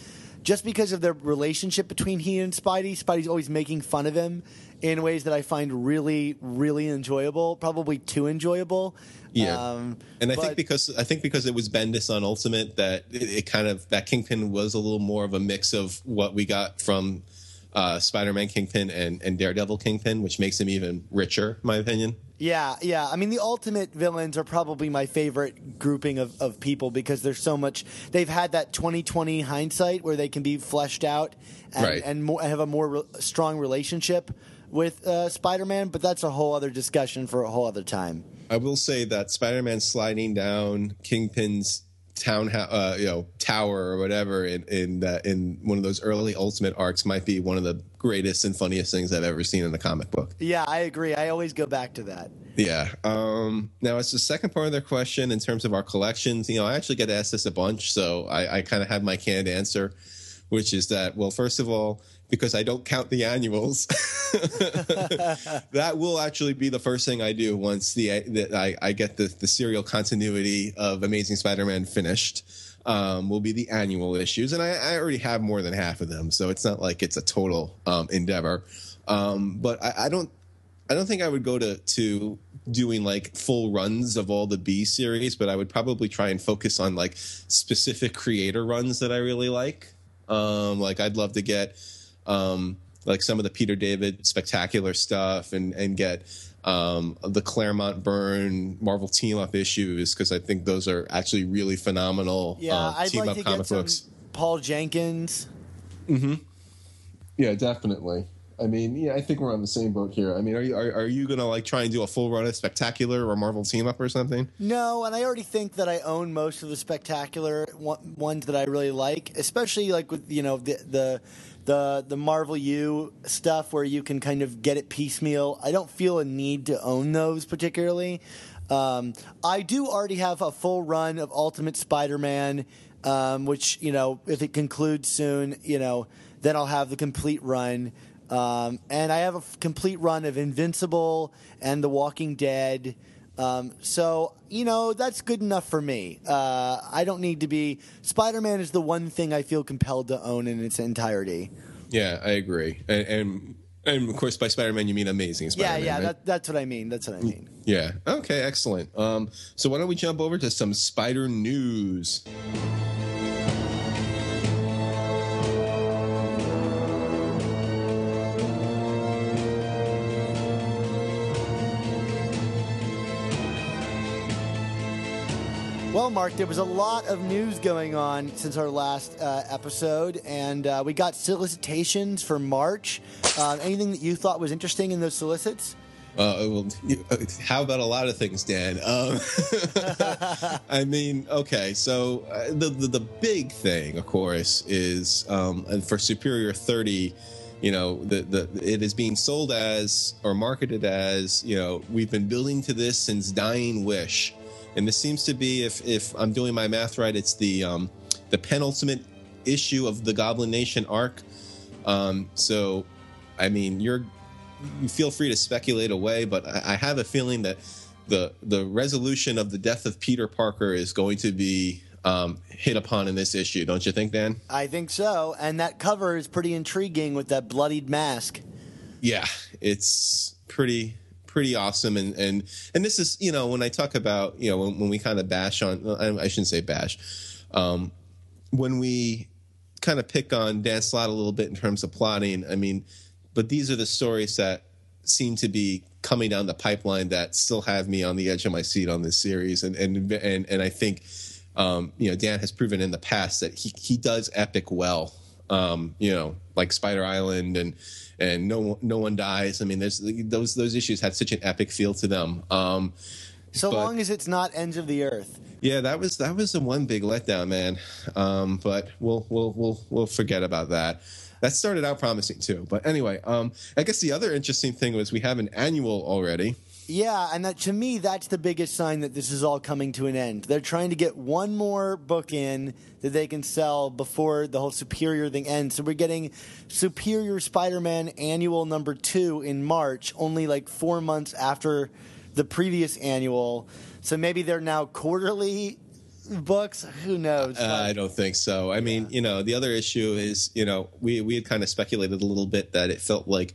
just because of their relationship between he and Spidey. Spidey's always making fun of him in ways that I find really, really enjoyable. Probably too enjoyable. Yeah, Um, and I but- think because I think because it was Bendis on Ultimate that it, it kind of that Kingpin was a little more of a mix of what we got from uh, Spider-Man Kingpin and, and Daredevil Kingpin, which makes him even richer, in my opinion. Yeah, yeah. I mean, the ultimate villains are probably my favorite grouping of, of people because there's so much. They've had that 2020 hindsight where they can be fleshed out and, Right. and more, have a more re- strong relationship with uh, Spider-Man. But that's a whole other discussion for a whole other time. I will say that Spider-Man sliding down Kingpin's town, uh, you know, tower or whatever in in, that in one of those early Ultimate arcs might be one of the greatest and funniest things I've ever seen in a comic book. Yeah, I agree. I always go back to that. Yeah. Um, now, as the second part of their question, in terms of our collections, you know, I actually get asked this a bunch, so I, I kind of have my canned answer, which is that, well, first of all, because I don't count the annuals, (laughs) that will actually be the first thing I do once the, the I, I get the, the serial continuity of Amazing Spider-Man finished. Um, will be the annual issues, and I, I already have more than half of them, so it's not like it's a total um, endeavor. Um, but I, I don't I don't think I would go to to doing like full runs of all the B series, but I would probably try and focus on like specific creator runs that I really like. Um, like I'd love to get um, like some of the Peter David spectacular stuff and and get um, the Claremont Byrne Marvel team up issues because I think those are actually really phenomenal Yeah, uh, team like up to comic get some books. Paul Jenkins. Mm-hmm. Yeah, definitely. I mean, yeah, I think we're on the same boat here. I mean, are you are, are you gonna like try and do a full run of Spectacular or Marvel Team Up or something? No, and I already think that I own most of the spectacular one- ones that I really like, especially like with you know the the the the Marvel U stuff where you can kind of get it piecemeal. I don't feel a need to own those particularly. Um, I do already have a full run of Ultimate Spider-Man um, which you know, if it concludes soon, you know, then I'll have the complete run. Um, and I have a f- complete run of Invincible and The Walking Dead. Um, so you know that's good enough for me. Uh, I don't need to be. Spider-Man is the one thing I feel compelled to own in its entirety. Yeah, I agree. And and, and of course, by Spider-Man, you mean Amazing Spider-Man. yeah, right? that, that's what I mean. That's what I mean. Yeah. Okay. Excellent. Um, so why don't we jump over to some spider news? Mark, there was a lot of news going on since our last uh, episode, and uh, we got solicitations for March. Uh, anything that you thought was interesting in those solicits? Uh, well, (laughs) how about a lot of things, Dan? Um, (laughs) I mean, okay, so uh, the, the the big thing, of course, is um, for Superior Thirty. You know, the, the it is being sold as or marketed as. You know, we've been building to this since Dying Wish, and this seems to be, if if I'm doing my math right, it's the um, the penultimate issue of the Goblin Nation arc. Um, so, I mean, you're you feel free to speculate away, but I, I have a feeling that the the resolution of the death of Peter Parker is going to be um, hit upon in this issue, don't you think, Dan? I think so, and that cover is pretty intriguing with that bloodied mask. Yeah, it's pretty pretty awesome, and and and this is you know when I talk about you know when, when we kind of bash on I, I shouldn't say bash, um, when we kind of pick on Dan Slott a little bit in terms of plotting. I mean, but these are the stories that seem to be coming down the pipeline that still have me on the edge of my seat on this series, and and and and I think um, you know Dan has proven in the past that he he does epic well. Um, you know, like Spider Island and and no one- no one dies. I mean, there's those those issues had such an epic feel to them. Um, So But- long as it's not ends of the earth. yeah, that was that was the one big letdown, man. Um, but we'll we'll we'll we'll forget about that. That started out promising too. But anyway, um, I guess the other interesting thing was we have an annual already. Yeah, and that, to me, that's the biggest sign that this is all coming to an end. They're trying to get one more book in that they can sell before the whole Superior thing ends. So we're getting Superior Spider Man annual number two in March, only like four months after the previous annual. So maybe they're now quarterly books. Who knows? Uh, I don't think so. I mean, you know, the other issue is, you know, we we had kind of speculated a little bit that it felt like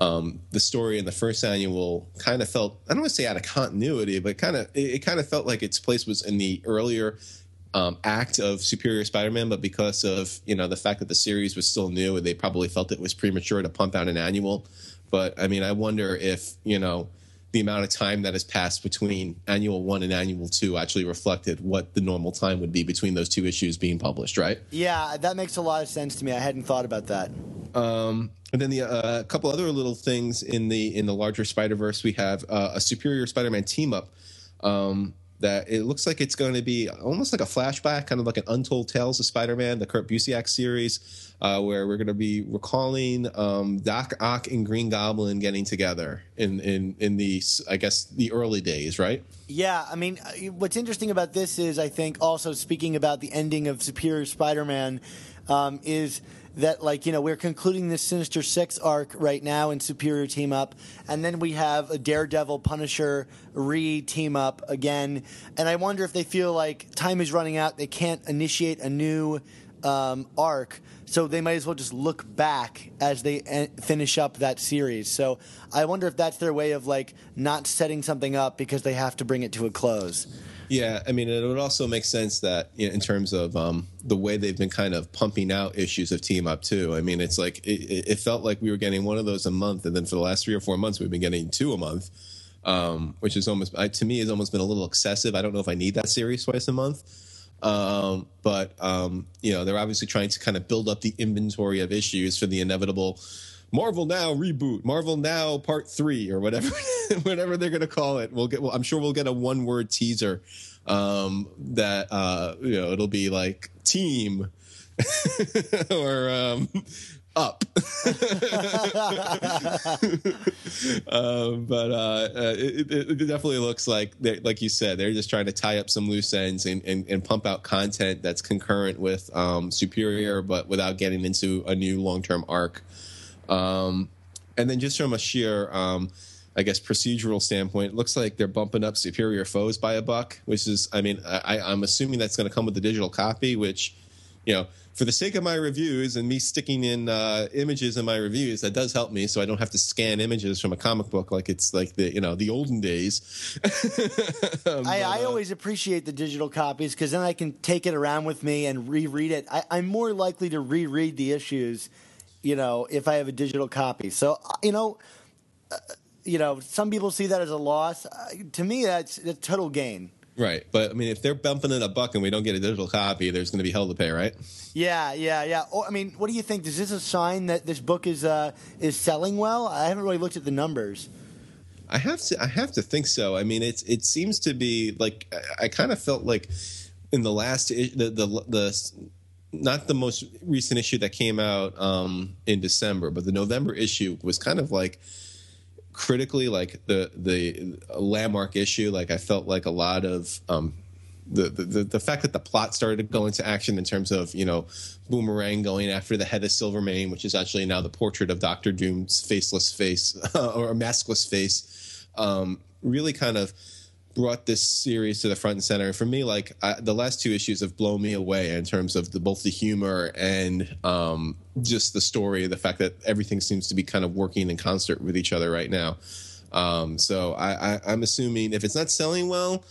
um, the story in the first annual kind of felt I don't want to say out of continuity, but kind of it, it kind of felt like its place was in the earlier um, act of Superior Spider-Man, but because of you know the fact that the series was still new, and they probably felt it was premature to pump out an annual. But I mean, I wonder if you know the amount of time that has passed between annual one and annual two actually reflected what the normal time would be between those two issues being published, right? yeah, that makes a lot of sense to me. I hadn't thought about that. Um, and then the uh, a couple other little things in the in the larger Spider Verse, we have uh, a Superior Spider-Man team up. Um, that it looks like it's going to be almost like a flashback, kind of like an Untold Tales of Spider-Man, the Kurt Busiek series, uh, where we're going to be recalling um, Doc Ock and Green Goblin getting together in in in the I guess the early days, right? Yeah, I mean, uh, what's interesting about this is, I think, also speaking about the ending of Superior Spider-Man, um, is that like you know we're concluding this Sinister Six arc right now in Superior Team Up, and then we have a Daredevil Punisher re team up again, and I wonder if they feel like time is running out, they can't initiate a new um, arc, so they might as well just look back as they en- finish up that series. So I wonder if that's their way of like not setting something up because they have to bring it to a close. Yeah, I mean, it would also make sense that you know, in terms of um, the way they've been kind of pumping out issues of Team Up too. I mean, it's like it, it felt like we were getting one of those a month, and then for the last three or four months, we've been getting two a month, um, which is almost to me has almost been a little excessive. I don't know if I need that series twice a month, um, but um, you know, they're obviously trying to kind of build up the inventory of issues for the inevitable. Marvel Now reboot, Marvel Now Part Three, or whatever, (laughs) whatever they're going to call it. We'll get. Well, I'm sure we'll get a one word teaser um, that uh, you know it'll be like team (laughs) or um, up. (laughs) um, but uh, uh, it, it, it definitely looks like, like you said, they're just trying to tie up some loose ends and, and, and pump out content that's concurrent with um, Superior, but without getting into a new long term arc. Um, and then just from a sheer, um, I guess, procedural standpoint, it looks like they're bumping up Superior Foes by a buck, which is, I mean, I, I'm assuming that's going to come with the digital copy, which, you know, for the sake of my reviews and me sticking in uh, images in my reviews, that does help me, so I don't have to scan images from a comic book like it's like the you know the olden days. Um, (laughs) I, I uh, always appreciate the digital copies because then I can take it around with me and reread it. I, I'm more likely to reread the issues, you know, if I have a digital copy. So, uh, you know, uh, you know, some people see that as a loss. Uh, to me, that's a total gain. Right, but I mean, if they're bumping it a buck and we don't get a digital copy, there's going to be hell to pay, right? Yeah, yeah, yeah. Oh, I mean, what do you think? Is this a sign that this book is uh, is selling well? I haven't really looked at the numbers. I have to. I have to think so. I mean, it's it seems to be like I, I kind of felt like in the last i- the the the not the most recent issue that came out um, in December, but the November issue was kind of like critically like the the landmark issue. Like I felt like a lot of um, the, the the fact that the plot started going to go into action in terms of you know Boomerang going after the head of Silvermane, which is actually now the portrait of Doctor Doom's faceless face (laughs) or maskless face, um, really kind of brought this series to the front and center. And for me, like I, the last two issues have blown me away in terms of the, both the humor and um, just the story. The fact that everything seems to be kind of working in concert with each other right now. Um, so I, I, I'm assuming if it's not selling well,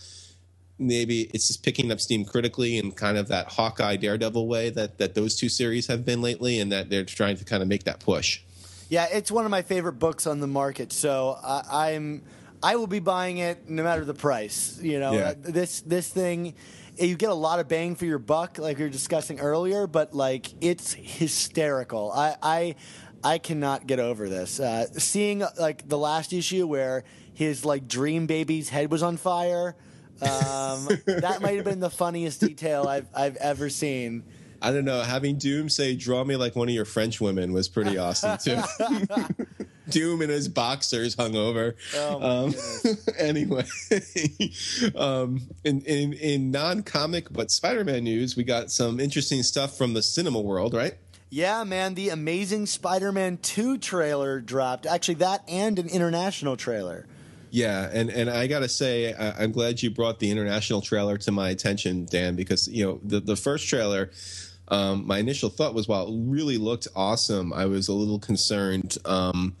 maybe it's just picking up steam critically in kind of that Hawkeye Daredevil way that that those two series have been lately, and that they're trying to kind of make that push. Yeah, it's one of my favorite books on the market. So I, I'm I will be buying it no matter the price. You know, Yeah. this this thing. You get a lot of bang for your buck, like we were discussing earlier, but like it's hysterical. I I, I cannot get over this. Uh, seeing like the last issue where his like dream baby's head was on fire. Um, (laughs) that might have been the funniest detail I've I've ever seen. I don't know. Having Doom say "Draw me like one of your French women" was pretty (laughs) awesome too. (laughs) Doom in his boxers hung over. Oh, um, (laughs) anyway, (laughs) um, in in, in non comic but Spider Man news, we got some interesting stuff from the cinema world, right? Yeah, man, the Amazing Spider-Man 2 trailer dropped. Actually, that and an international trailer. Yeah, and and I gotta say, I, I'm glad you brought the international trailer to my attention, Dan, because you know the the first trailer. Um, my initial thought was, while it really looked awesome, I was a little concerned um,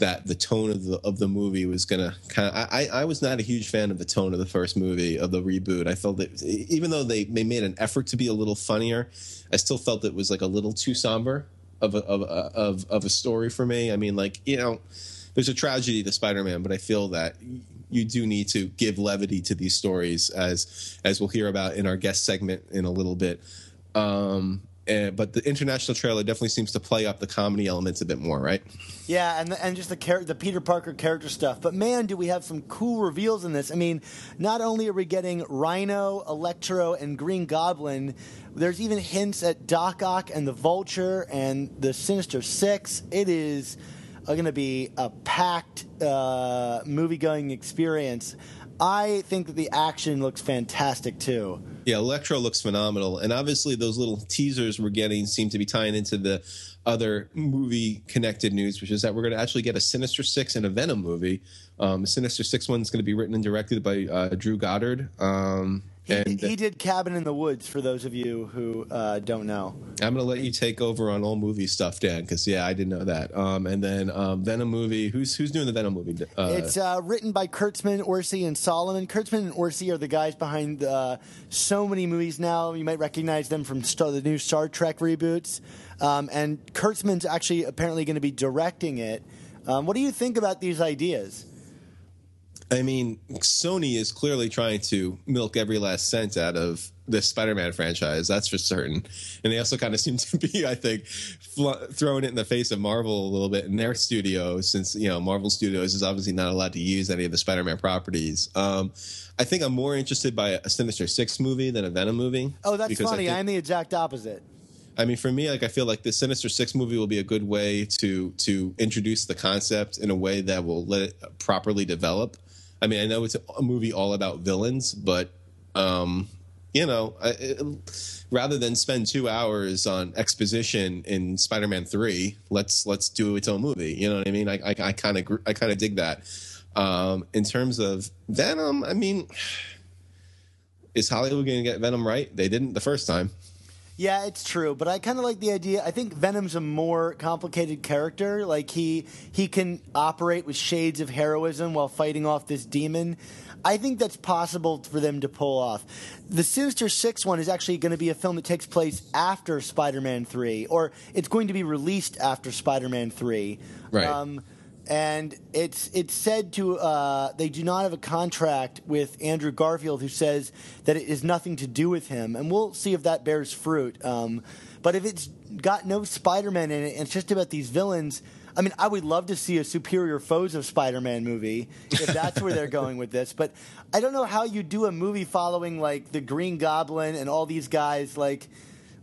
that the tone of the of the movie was gonna kind of. I, I was not a huge fan of the tone of the first movie of the reboot. I felt that even though they they made an effort to be a little funnier, I still felt it was like a little too somber of a, of a, of of a story for me. I mean, like you know there's a tragedy to Spider-Man, but I feel that you do need to give levity to these stories, as as we'll hear about in our guest segment in a little bit. Um, and, but the international trailer definitely seems to play up the comedy elements a bit more, right? Yeah, and and just the char- the Peter Parker character stuff. But man, do we have some cool reveals in this? I mean, not only are we getting Rhino, Electro, and Green Goblin, there's even hints at Doc Ock and the Vulture and the Sinister Six. It is going to be a packed uh, movie going experience. I think that the action looks fantastic too. Yeah, Electro looks phenomenal, and obviously those little teasers we're getting seem to be tying into the other movie connected news, which is that we're going to actually get a Sinister Six and a Venom movie. Um, Sinister Six one is going to be written and directed by uh, Drew Goddard. Um, He, and he did Cabin in the Woods for those of you who uh, don't know. I'm going to let you take over on all movie stuff, Dan, because yeah, I didn't know that. Um, and then um, Venom movie. Who's who's doing the Venom movie? Uh, It's uh, written by Kurtzman, Orsi, and Solomon. Kurtzman and Orsi are the guys behind uh, so many movies now. You might recognize them from Star- the new Star Trek reboots. Um, and Kurtzman's actually apparently going to be directing it. Um, what do you think about these ideas? I mean, Sony is clearly trying to milk every last cent out of the Spider-Man franchise. That's for certain. And they also kind of seem to be, I think, fl- throwing it in the face of Marvel a little bit in their studio, since you know Marvel Studios is obviously not allowed to use any of the Spider-Man properties. Um, I think I'm more interested by a Sinister Six movie than a Venom movie. Oh, that's funny. think- I'm the exact opposite. I mean, for me, like I feel like the Sinister Six movie will be a good way to to introduce the concept in a way that will let it properly develop. I mean, I know it's a movie all about villains, but um, you know, I, it, rather than spend two hours on exposition in Spider-Man Three, let's let's do its own movie. You know what I mean? I I kind of I kind of dig that. Um, in terms of Venom, I mean, (sighs) is Hollywood going to get Venom right? They didn't the first time. Yeah, it's true, but I kind of like the idea. I think Venom's a more complicated character. Like he he can operate with shades of heroism while fighting off this demon. I think that's possible for them to pull off. The Sinister Six one is actually going to be a film that takes place after Spider-Man three, or it's going to be released after Spider-Man three. Right. Um, and it's it's said to uh, they do not have a contract with Andrew Garfield, who says that it has nothing to do with him, and we'll see if that bears fruit. Um, but if it's got no Spider-Man in it, and it's just about these villains. I mean, I would love to see a superior foes of Spider-Man movie if that's where they're going with this. But I don't know how you do a movie following like the Green Goblin and all these guys. Like,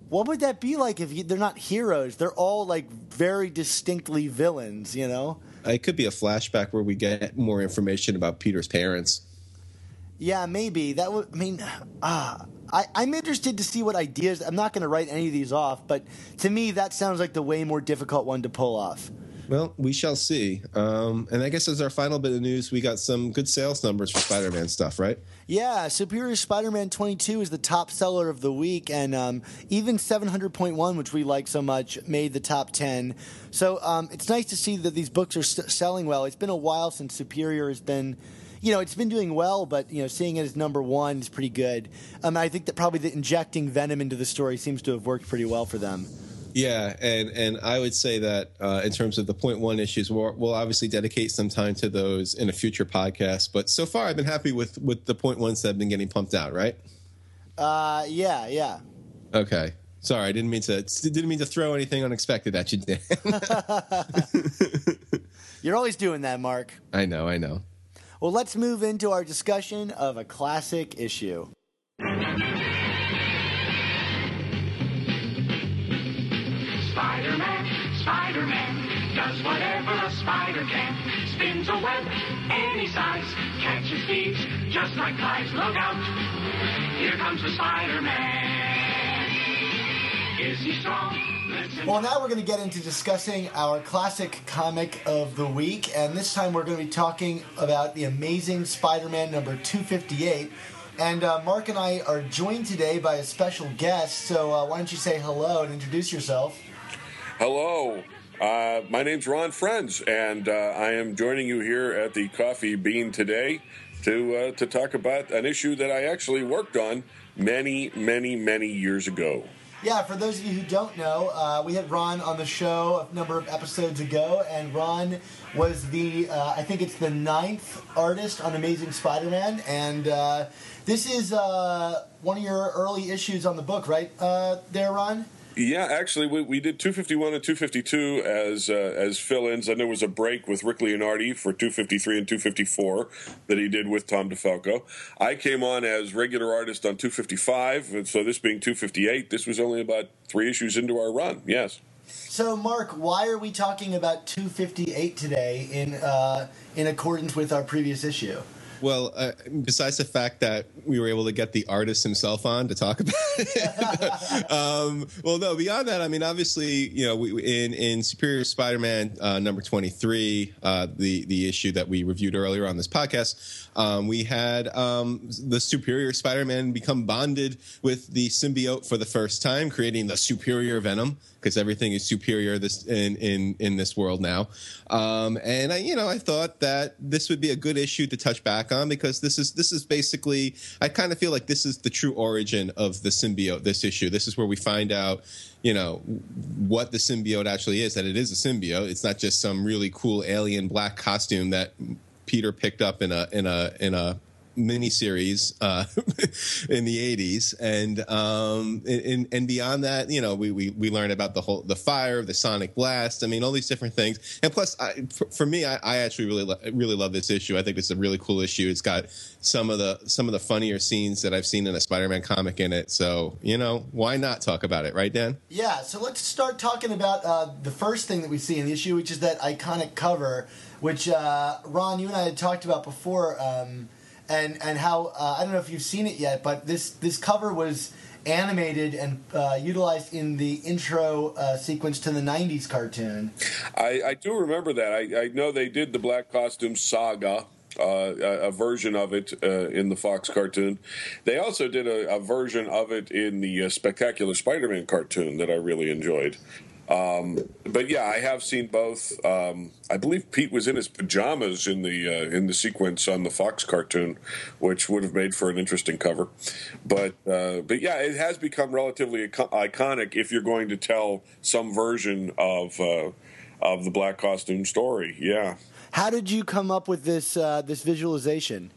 what would that be like if you, they're not heroes? They're all like very distinctly villains. You know? It could be a flashback where we get more information about Peter's parents. Yeah, maybe that would. I mean, uh, I, I'm interested to see what ideas. I'm not going to write any of these off, but to me, that sounds like the way more difficult one to pull off. Well, we shall see. Um, and I guess as our final bit of news, we got some good sales numbers for Spider-Man stuff, right? Yeah, Superior Spider-Man 22 is the top seller of the week, and um, even 700.1, which we like so much, made the top 10. So um, it's nice to see that these books are selling well. It's been a while since Superior has been, you know, it's been doing well, but you know, seeing it as number one is pretty good. Um, I think that probably the injecting Venom into the story seems to have worked pretty well for them. Yeah, and and I would say that uh, in terms of the point one issues, we'll, we'll obviously dedicate some time to those in a future podcast. But so far, I've been happy with with the point ones that have been getting pumped out. Right? Uh, yeah, yeah. Okay. Sorry, I didn't mean to didn't mean to throw anything unexpected at you, Dan. (laughs) (laughs) You're always doing that, Mark. I know, I know. Well, let's move into our discussion of a classic issue. Spider-Man, does whatever a spider can. Spins a web any size, catches thieves just like flies. Look out, here comes the Spider-Man. Is he strong? Well, now we're going to get into discussing our classic comic of the week, and this time we're going to be talking about the Amazing Spider-Man number 258. And uh, Mark and I are joined today by a special guest. So uh, why don't you say hello and introduce yourself? Hello. Uh, my name's Ron Frenz, and uh, I am joining you here at the Coffee Bean today to uh, to talk about an issue that I actually worked on many, many, many years ago. Yeah, for those of you who don't know, uh, we had Ron on the show a number of episodes ago, and Ron was the, uh, I think it's the ninth artist on Amazing Spider Man, and uh, this is uh, one of your early issues on the book, right uh, there, Ron? Yeah, actually, we, we did 251 and 252 as uh, as fill-ins. and there was a break with Rick Leonardi for 253 and 254 that he did with Tom DeFalco. I came on as regular artist on 255, and so this being 258, this was only about three issues into our run. Yes. So, Mark, why are we talking about 258 today in uh, in accordance with our previous issue? Well, uh, besides the fact that we were able to get the artist himself on to talk about it, (laughs) um, well, no. Beyond that, I mean, obviously, you know, we, in in Superior Spider-Man uh, number twenty three, uh, the the issue that we reviewed earlier on this podcast, um, we had um, the Superior Spider-Man become bonded with the symbiote for the first time, creating the Superior Venom because everything is superior this in in in this world now. Um, and I, you know, I thought that this would be a good issue to touch back on because this is this is basically I kind of feel like this is the true origin of the symbiote. This issue, this is where we find out. You know what the symbiote actually is. That it is a symbiote. It's not just some really cool alien black costume that Peter picked up in a in a in a miniseries uh, (laughs) in the '80s, and um, and, and beyond that, you know, we, we we learn about the whole the fire, the sonic blast. I mean, all these different things. And plus, I, for, for me, I, I actually really lo- really love this issue. I think it's a really cool issue. It's got some of the some of the funnier scenes that I've seen in a Spider-Man comic in it. So you know, why not talk about it, right, Dan? Yeah, so let's start talking about uh, the first thing that we see in the issue, which is that iconic cover, which uh, Ron, you and I had talked about before, um, and and how uh, I don't know if you've seen it yet, but this this cover was animated and uh, utilized in the intro uh, sequence to the '90s cartoon. I, I do remember that. I, I know they did the Black Costume Saga. Uh, a, a version of it uh, in the Fox cartoon. They also did a, a version of it in the uh, Spectacular Spider-Man cartoon that I really enjoyed. Um, but yeah, I have seen both. Um, I believe Pete was in his pajamas in the uh, in the sequence on the Fox cartoon, which would have made for an interesting cover. But uh, but yeah, it has become relatively iconic if you're going to tell some version of uh, of the black costume story. Yeah. How did you come up with this uh, this visualization?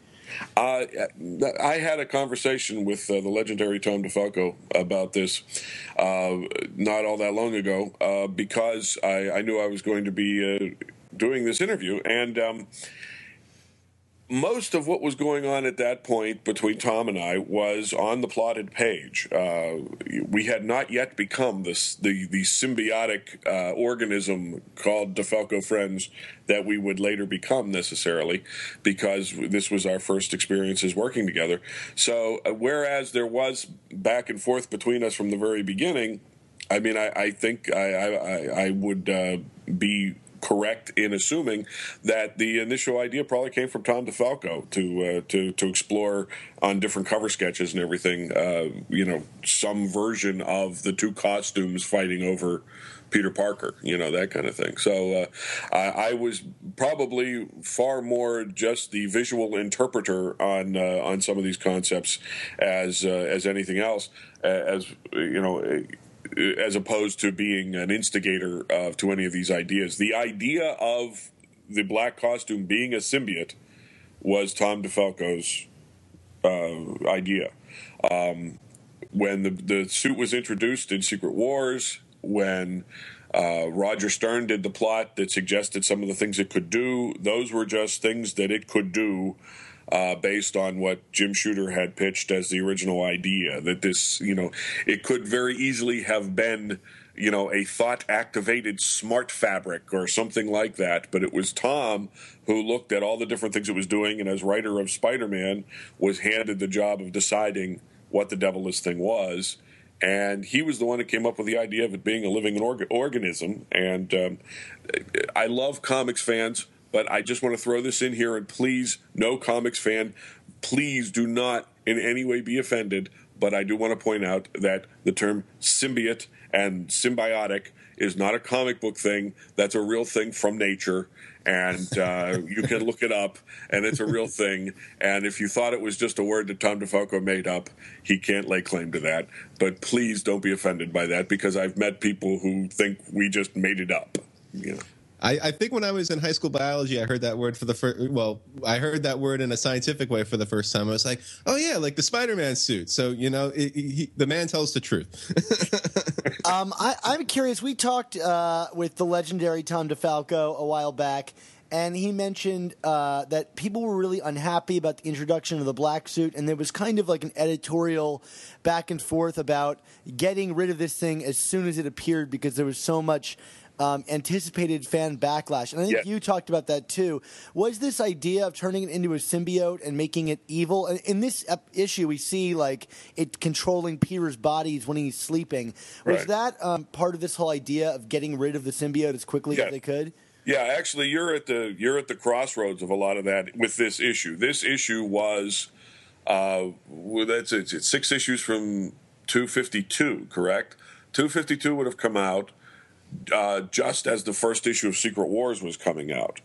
Uh, I had a conversation with uh, the legendary Tom DeFalco about this uh, not all that long ago uh, because I, I, knew I was going to be uh, doing this interview. And um, most of what was going on at that point between Tom and I was on the plotted page. Uh, we had not yet become this the the symbiotic uh, organism called DeFalco Frenz that we would later become necessarily, because this was our first experiences working together. So uh, whereas there was back and forth between us from the very beginning, I mean, I, I think I I, I would uh, be correct in assuming that the initial idea probably came from Tom DeFalco to uh, to to explore on different cover sketches and everything. Uh, you know, some version of the two costumes fighting over. Peter Parker, you know that kind of thing. So uh, I, I, was probably far more just the visual interpreter on uh, on some of these concepts as uh, as anything else. As you know, as opposed to being an instigator uh, to any of these ideas. The idea of the black costume being a symbiote was Tom DeFalco's uh, idea. Um, when the, the suit was introduced in Secret Wars, when uh, Roger Stern did the plot that suggested some of the things it could do, those were just things that it could do uh, based on what Jim Shooter had pitched as the original idea. That this, you know, it could very easily have been, you know, a thought activated smart fabric or something like that. But it was Tom who looked at all the different things it was doing, and as writer of Spider Man, was handed the job of deciding what the devil this thing was. And he was the one that came up with the idea of it being a living org- organism. And um, I love comics fans but I just want to throw this in here and please, no comics fan, please do not in any way be offended. But I do want to point out that the term symbiote and symbiotic is not a comic book thing. That's a real thing from nature. And uh, (laughs) you can look it up, and it's a real thing. And if you thought it was just a word that Tom DeFalco made up, he can't lay claim to that. But please don't be offended by that because I've met people who think we just made it up. You know. I, I, think when I was in high school biology, I heard that word for the first. Well, I heard that word in a scientific way for the first time. I was like, "Oh yeah, like the Spider-Man suit." So you know, it, he, the man tells the truth. (laughs) um, I, am curious. We talked uh, with the legendary Tom DeFalco a while back, and he mentioned uh, that people were really unhappy about the introduction of the black suit, and there was kind of like an editorial back and forth about getting rid of this thing as soon as it appeared because there was so much um, anticipated fan backlash. And I think you talked about that too. Was this idea of turning it into a symbiote and making it evil? And In this issue, we see like it controlling Peter's bodies when he's sleeping. Was right. that um, part of this whole idea of getting rid of the symbiote as quickly as they could? Yeah, actually, you're at the you're at the crossroads of a lot of that with this issue. This issue was uh, well, that's it. It's six issues from 252, correct? 252 would have come out uh, just as the first issue of Secret Wars was coming out.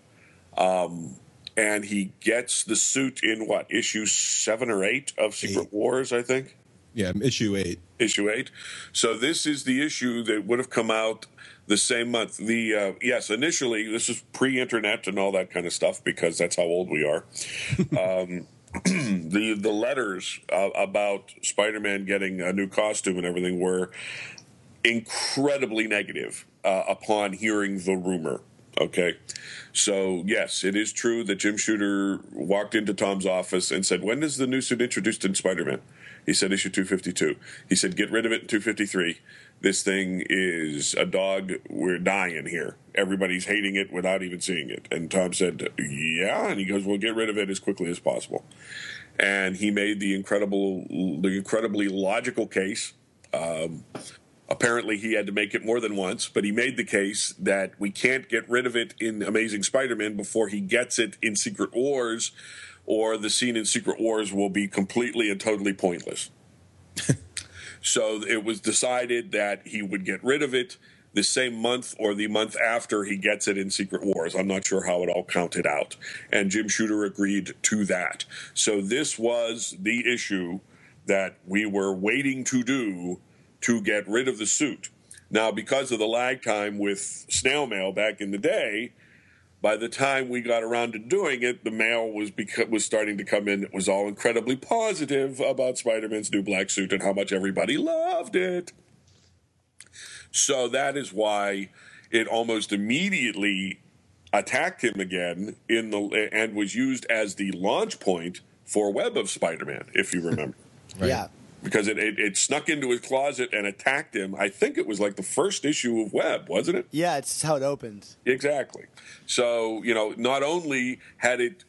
Um, and he gets the suit in what issue seven or eight of Secret eight. Wars, I think. Yeah, issue eight. Issue eight. So this is the issue that would have come out the same month. The uh, yes, initially this is pre-internet and all that kind of stuff because that's how old we are. (laughs) um, (clears throat) the the letters uh, about Spider-Man getting a new costume and everything were incredibly negative uh, upon hearing the rumor. Okay, so yes, it is true that Jim Shooter walked into Tom's office and said, "When is the new suit introduced in Spider-Man?" He said, "Issue 252." He said, "Get rid of it in 253." This thing is a dog. We're dying here. Everybody's hating it without even seeing it. And Tom said, "Yeah," and he goes, "Well, get rid of it as quickly as possible." And he made the incredible, the incredibly logical case. Um, apparently he had to make it more than once, but he made the case that we can't get rid of it in Amazing Spider-Man before he gets it in Secret Wars, or the scene in Secret Wars will be completely and totally pointless. (laughs) so it was decided that he would get rid of it the same month or the month after he gets it in Secret Wars. I'm not sure how it all counted out. And Jim Shooter agreed to that. So this was the issue that we were waiting to do to get rid of the suit. Now, because of the lag time with snail mail back in the day, by the time we got around to doing it, the mail was beca- was starting to come in. It was all incredibly positive about Spider-Man's new black suit and how much everybody loved it. So that is why it almost immediately attacked him again in the and was used as the launch point for Web of Spider-Man, if you remember (laughs) Yeah. Because it, it, it snuck into his closet and attacked him. I think it was like the first issue of Web, wasn't it? Yeah, it's how it opens. Exactly. So, you know, not only had it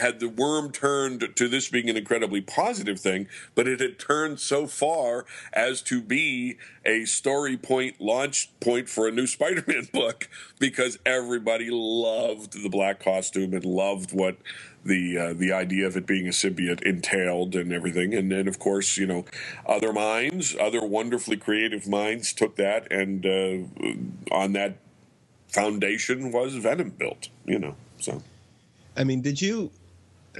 had the worm turned to this being an incredibly positive thing, but it had turned so far as to be a story point launch point for a new (laughs) Spider-Man book because everybody loved the black costume and loved what the uh, the idea of it being a symbiote entailed and everything. And then, of course, you know, other minds, other wonderfully creative minds took that and uh, on that foundation was Venom built. You know, so. I mean, did you?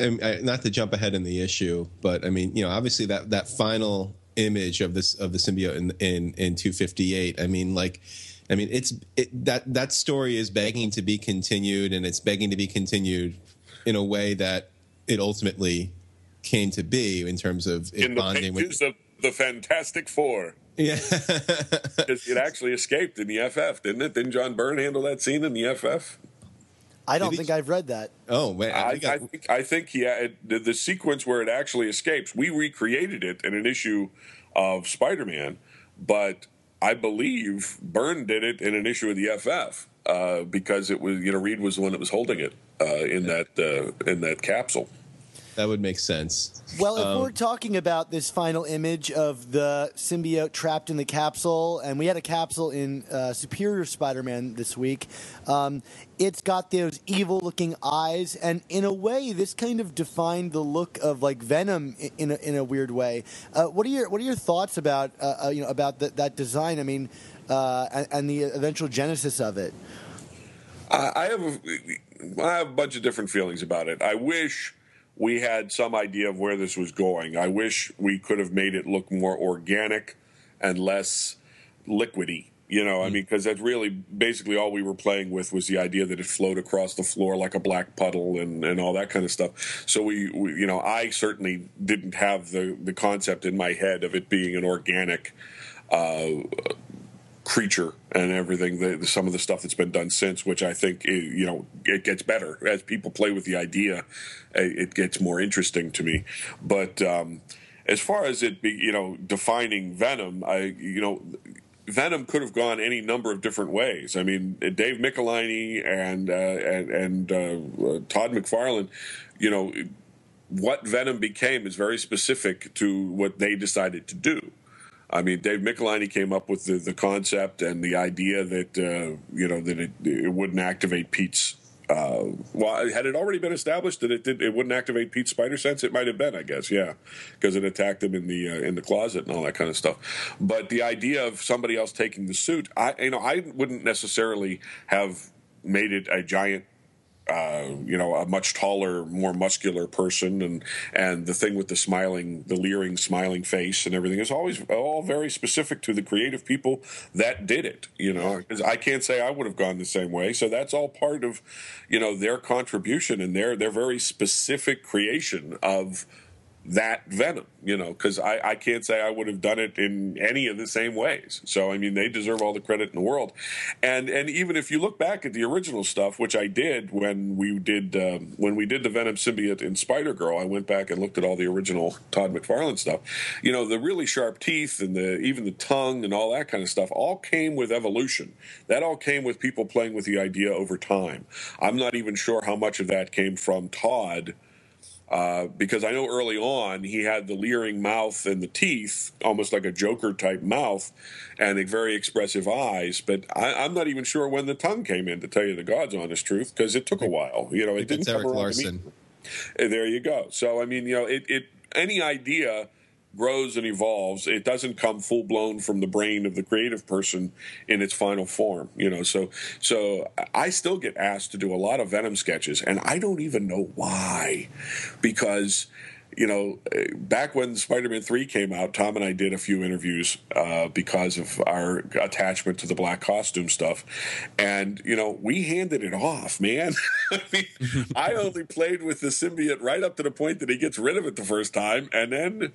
Um, not to jump ahead in the issue, but I mean, you know, obviously that that final image of this of the symbiote in in, in 258. I mean, like, I mean, it's it, that that story is begging to be continued, and it's begging to be continued in a way that it ultimately came to be in terms of it in the bonding with. of the Fantastic Four. Yeah, (laughs) It, it actually escaped in the FF, didn't it? Didn't John Byrne handle that scene in the FF? I don't Did he- think I've read that. oh man, I, we got- I think I think yeah, it, the, the sequence where it actually escapes, we recreated it in an issue of Spider-Man, but I believe Byrne did it in an issue of the FF uh, because it was you know Reed was the one that was holding it uh, in that uh, in that capsule. that would make sense. Well, if Um, we're talking about this final image of the symbiote trapped in the capsule, and we had a capsule in uh, Superior Spider-Man this week, um, it's got those evil-looking eyes, and in a way, this kind of defined the look of like Venom in a, in a weird way. Uh, what are your What are your thoughts about uh, uh, you know about that that design? I mean, uh, and, and the eventual genesis of it. I, I have a, I have a bunch of different feelings about it. I wish we had some idea of where this was going. I wish we could have made it look more organic and less liquidy. You know, I mean, because that's really basically all we were playing with was the idea that it flowed across the floor like a black puddle and, and all that kind of stuff. So we, we, you know, I certainly didn't have the the concept in my head of it being an organic uh, creature and everything. The, some of the stuff that's been done since, which I think i you know it gets better as people play with the idea. It gets more interesting to me. But um, as far as it be, you know, defining Venom, I you know. Venom could have gone any number of different ways. I mean, Dave Michelinie and uh, and, and uh, Todd McFarlane, you know, what Venom became is very specific to what they decided to do. I mean, Dave Michelinie came up with the, the concept and the idea that uh, you know that it, it wouldn't activate Pete's. Uh, well, had it already been established that it did, it wouldn't activate Pete's spider sense? It might have been, I guess, yeah, because it attacked him in the uh, in the closet and all that kind of stuff. But the idea of somebody else taking the suit, I you know, I wouldn't necessarily have made it a giant uh, you know, a much taller, more muscular person, and and the thing with the smiling, the leering, smiling face, and everything is always all very specific to the creative people that did it. You know, 'Cause I can't say I would have gone the same way. So that's all part of, you know, their contribution and their their very specific creation of that venom you know because I, I can't say i would have done it in any of the same ways. So i mean they deserve all the credit in the world. And and even if you look back at the original stuff which i did when we did um, when we did the venom symbiote in spider girl i went back and looked at all the original todd mcfarlane stuff. You know the really sharp teeth and the even the tongue and all that kind of stuff all came with evolution. That all came with people playing with the idea over time. I'm not even sure how much of that came from todd uh, because I know early on he had the leering mouth and the teeth, almost like a Joker type mouth, and a very expressive eyes. But I, I'm not even sure when the tongue came in, to tell you the God's honest truth, because it took a while. You know, it didn't It's come Erik around Larsen. There you go. So I mean, you know, it, it any idea grows and evolves. It doesn't come full blown from the brain of the creative person in its final form. You know, so so I still get asked to do a lot of Venom sketches, and I don't even know why, because. You know, back when Spider-Man Three came out, Tom and I did a few interviews uh, because of our attachment to the black costume stuff, and you know, we handed it off, man. (laughs) I mean, (laughs) I only played with the symbiote right up to the point that he gets rid of it the first time, and then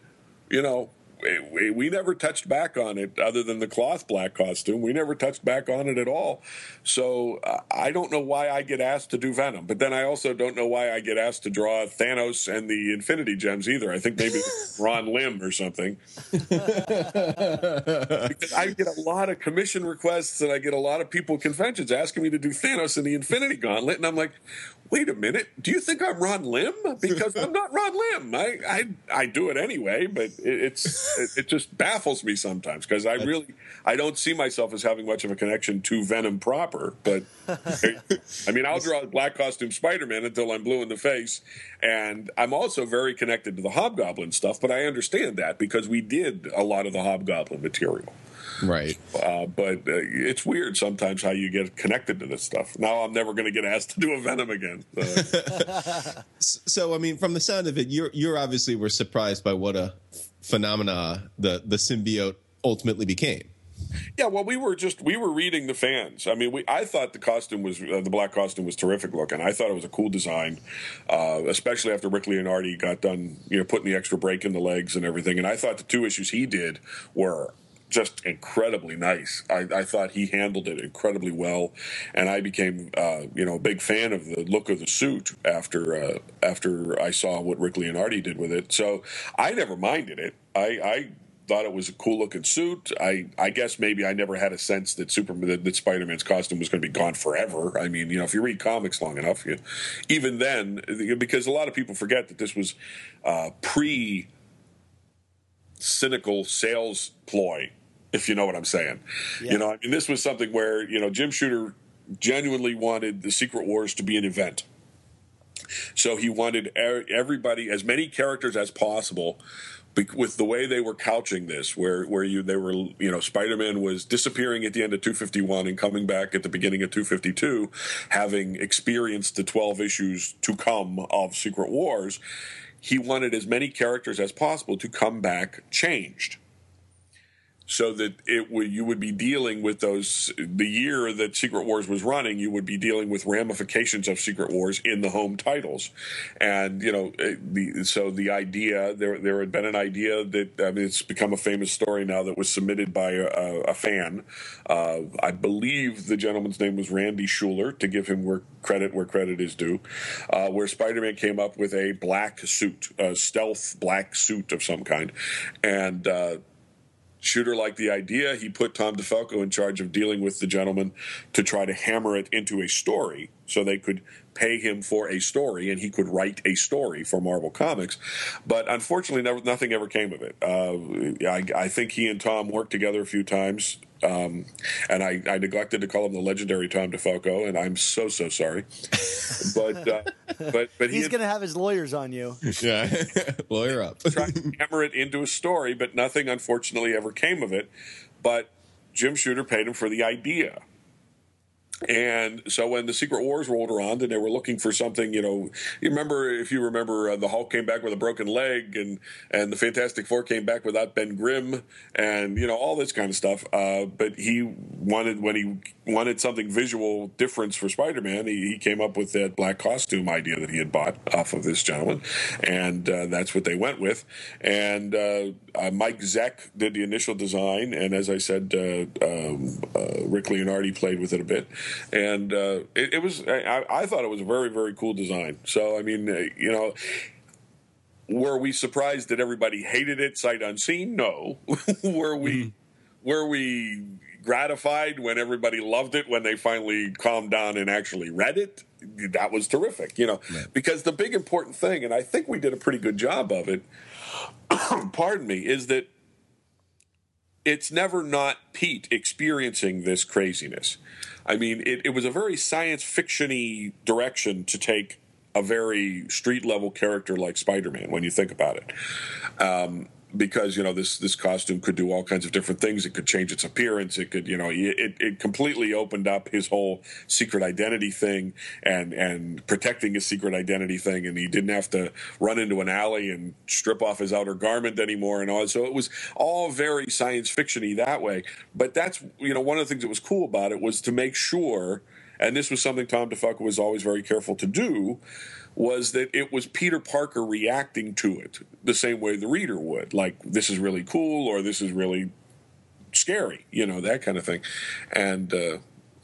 you know, we, we, we never touched back on it other than the cloth black costume. We never touched back on it at all. So uh, I don't know why I get asked to do Venom, but then I also don't know why I get asked to draw Thanos and the Infinity Gems either. I think maybe (laughs) Ron Lim or something. because I get a lot of commission requests and I get a lot of people at conventions asking me to do Thanos and the Infinity Gauntlet, and I'm like, wait a minute, do you think I'm Ron Lim? Because I'm not Ron Lim. I I, I do it anyway, but it, it's it, it just baffles me sometimes because I really I don't see myself as having much of a connection to Venom proper. But I mean, I'll draw a black costume Spider-Man until I'm blue in the face, and I'm also very connected to the Hobgoblin stuff. But I understand that because we did a lot of the Hobgoblin material. Right. Uh, but uh, it's weird sometimes how you get connected to this stuff. Now I'm never going to get asked to do a Venom again. So. (laughs) So I mean, from the sound of it, you're you're obviously were surprised by what a phenomena the the symbiote ultimately became. yeah, well, we were just we were reading the fans. I mean, we I thought the costume was uh, the black costume was terrific looking. I thought it was a cool design, uh, especially after Rick Leonardi got done, you know, putting the extra break in the legs and everything. And I thought the two issues he did were just incredibly nice. I, I thought he handled it incredibly well, and I became, uh, you know, a big fan of the look of the suit after uh, after I saw what Rick Leonardi did with it. So I never minded it. I. I thought it was a cool looking suit. I, I guess maybe I never had a sense that Superman that, that Spider Man's costume was going to be gone forever. I mean, you know, if you read comics long enough, you, even then, because a lot of people forget that this was uh, pre cynical sales ploy, if you know what I'm saying. You know, I mean, this was something where you know Jim Shooter genuinely wanted the Secret Wars to be an event. So he wanted er- everybody, as many characters as possible, with the way they were couching this, where where you they were, you know, Spider Man was disappearing at the end of 251 and coming back at the beginning of 252, having experienced the 12 issues to come of Secret Wars. He wanted as many characters as possible to come back changed so that it would you would be dealing with those the year that Secret Wars was running you would be dealing with ramifications of Secret Wars in the home titles. And you know eh, the so the idea there there had been an idea that I mean it's become a famous story now that was submitted by a, a fan. Uh, I believe the gentleman's name was Randy Schueller to give him where credit where credit is due uh, where Spider-Man came up with a black suit a stealth black suit of some kind. And uh, Shooter liked the idea. He put Tom DeFalco in charge of dealing with the gentleman to try to hammer it into a story so they could pay him for a story and he could write a story for Marvel Comics. But unfortunately, never, nothing ever came of it. Uh, I, I think he and Tom worked together a few times. Um, and I, I neglected to call him the legendary Tom DeFalco, and I'm so so sorry. But uh, (laughs) but but he He's had- going to have his lawyers on you. Yeah. (laughs) Lawyer up. (laughs) tried to hammer it into a story, but nothing unfortunately ever came of it. But Jim Shooter paid him for the idea. And so when the Secret Wars rolled around and they were looking for something, you know, you remember if you remember, uh, the Hulk came back with a broken leg, and and the Fantastic Four came back without Ben Grimm, and you know all this kind of stuff. Uh, but he wanted when he wanted something visual difference for Spider-Man, he, he came up with that black costume idea that he had bought off of this gentleman, and uh, that's what they went with. And uh, Mike Zeck did the initial design, and as I said, uh, um, uh, Rick Leonardi played with it a bit, and uh, it, it was. I, I thought it was a very very cool design. So I mean, uh, you know. Were we surprised that everybody hated it sight unseen? No. (laughs) were we were we gratified when everybody loved it when they finally calmed down and actually read it? That was terrific, you know. Because the big important thing, and I think we did a pretty good job of it, (coughs) pardon me, is that it's never not Pete experiencing this craziness. I mean, it, it was a very science fictiony direction to take a very street level character like Spider Man when you think about it. Um, because you know this this costume could do all kinds of different things. It could change its appearance. It could you know it, it completely opened up his whole secret identity thing and and protecting his secret identity thing. And he didn't have to run into an alley and strip off his outer garment anymore and all. So it was all very science fictiony that way. But that's you know one of the things that was cool about it was to make sure. And this was something Tom DeFalco was always very careful to do was that it was Peter Parker reacting to it the same way the reader would. Like, this is really cool or this is really scary, you know, that kind of thing. And, uh,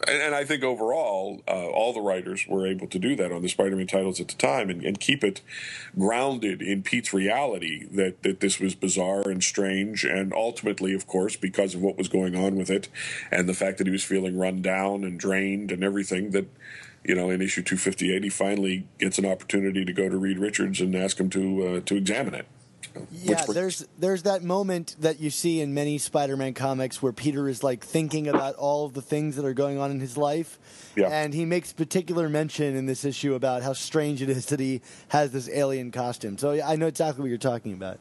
and, I think overall, uh, all the writers were able to do that on the Spider-Man titles at the time, and, and keep it grounded in Pete's reality that that this was bizarre and strange, and ultimately, of course, because of what was going on with it, and the fact that he was feeling run down and drained and everything, that you know, in issue 258, he finally gets an opportunity to go to Reed Richards and ask him to uh, to examine it. Yeah, Which- there's there's that moment that you see in many Spider-Man comics where Peter is like thinking about all of the things that are going on in his life, Yeah. and he makes particular mention in this issue about how strange it is that he has this alien costume. So yeah, I know exactly what you're talking about.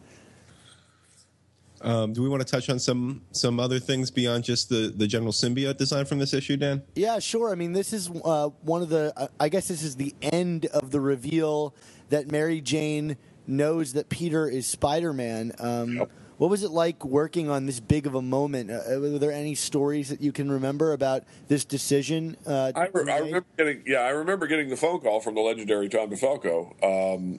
Um, do we want to touch on some some other things beyond just the the general symbiote design from this issue, Dan? Yeah, sure. I mean, this is uh, one of the. Uh, I guess this is the end of the reveal that Mary Jane knows that Peter is Spider-Man. Um, Yep. What was it like working on this big of a moment? Uh, were there any stories that you can remember about this decision? Uh, I, re- I remember getting yeah, I remember getting the phone call from the legendary Tom DeFalco um,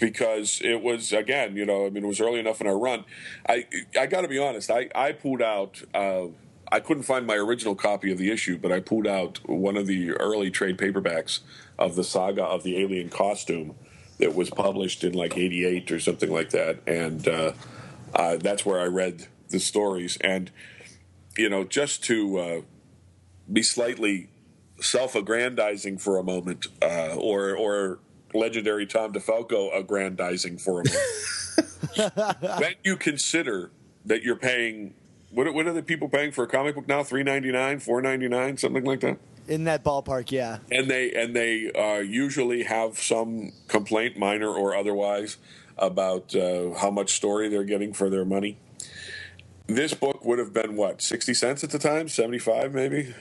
because it was again, you know, I mean, it was early enough in our run. I I got to be honest, I I pulled out. Uh, I couldn't find my original copy of the issue, but I pulled out one of the early trade paperbacks of the saga of the alien costume that was published in like '88 or something like that, and uh, uh, that's where I read the stories. And you know, just to uh, be slightly self-aggrandizing for a moment, uh, or or legendary Tom DeFalco aggrandizing for a moment. (laughs) when you consider that you're paying, what are- what are the people paying for a comic book now? Three ninety nine, four ninety nine, something like that. in that ballpark. Yeah, And they and they uh, usually have some complaint, minor or otherwise, about uh, how much story they're getting for their money. This book would have been what sixty cents at the time, seventy five maybe.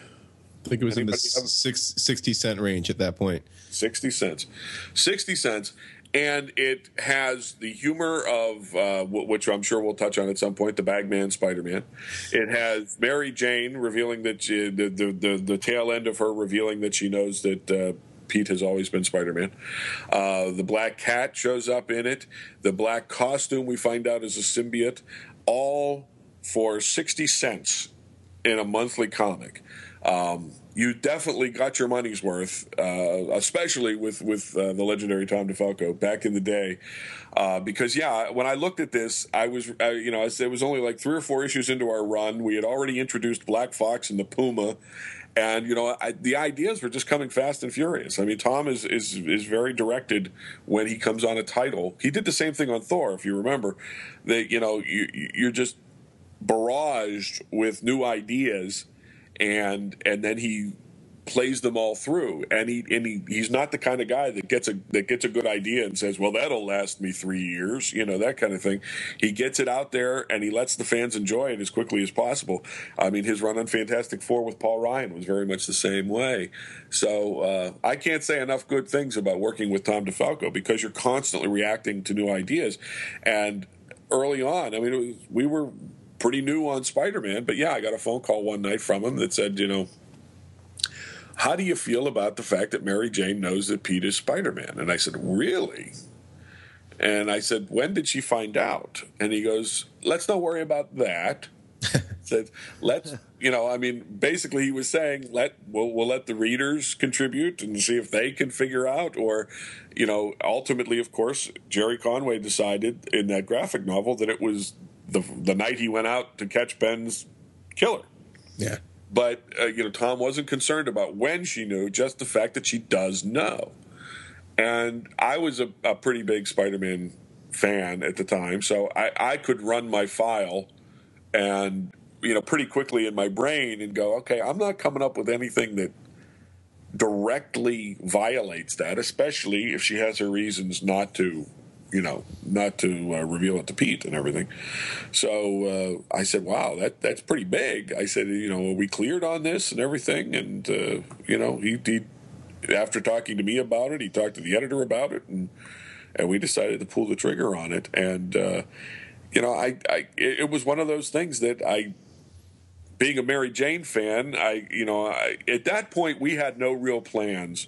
I think it was in the Anybody have- six, 60 cent range at that point. 60 cents 60 cents and it has the humor of uh, wh- which i'm sure we'll touch on at some point the bagman spider-man it has mary jane revealing that she, the, the, the, the tail end of her revealing that she knows that uh, Pete has always been Spider-Man. Uh, the black cat shows up in it. The black costume we find out is a symbiote. All for sixty cents in a monthly comic. Um, you definitely got your money's worth, uh, especially with with uh, the legendary Tom DeFalco back in the day. Uh, because yeah, when I looked at this, I was uh, you know it was only like three or four issues into our run. We had already introduced Black Fox and the Puma. And you know I, the ideas were just coming fast and furious. I mean, Tom is, is is very directed when he comes on a title. He did the same thing on Thor, if you remember. That you know you, you're just barraged with new ideas and and then he plays them all through, and he and he, he's not the kind of guy that gets a that gets a good idea and says, "Well, that'll last me three years," you know that kind of thing. He gets it out there and he lets the fans enjoy it as quickly as possible. I mean, his run on Fantastic Four with Paul Ryan was very much the same way. So uh, I can't say enough good things about working with Tom DeFalco because you're constantly reacting to new ideas, and early on, I mean, was, we were pretty new on Spider-Man, but yeah, I got a phone call one night from him that said, you know how do you feel about the fact that Mary Jane knows that Pete is Spider Man? And I said, Really? And I said, When did she find out? And he goes, Let's not worry about that. (laughs) said, Let's, you know, I mean, basically he was saying, let, we'll, we'll let the readers contribute and see if they can figure out. Or, you know, ultimately, of course, Gerry Conway decided in that graphic novel that it was the, the night he went out to catch Ben's killer. Yeah. But uh, you know, Tom wasn't concerned about when she knew, just the fact that she does know. And I was a, a pretty big Spider-Man fan at the time, so I, I could run my file and you know pretty quickly in my brain and go, okay, I'm not coming up with anything that directly violates that, especially if she has her reasons not to you know, not to uh, reveal it to Pete and everything. So uh, I said, "Wow, that that's pretty big." I said, "You know, we cleared on this and everything?" And uh, you know, he, he after talking to me about it, he talked to the editor about it, and and we decided to pull the trigger on it. And uh, you know, I, I it was one of those things that I being a Mary Jane fan, I you know, I, at that point we had no real plans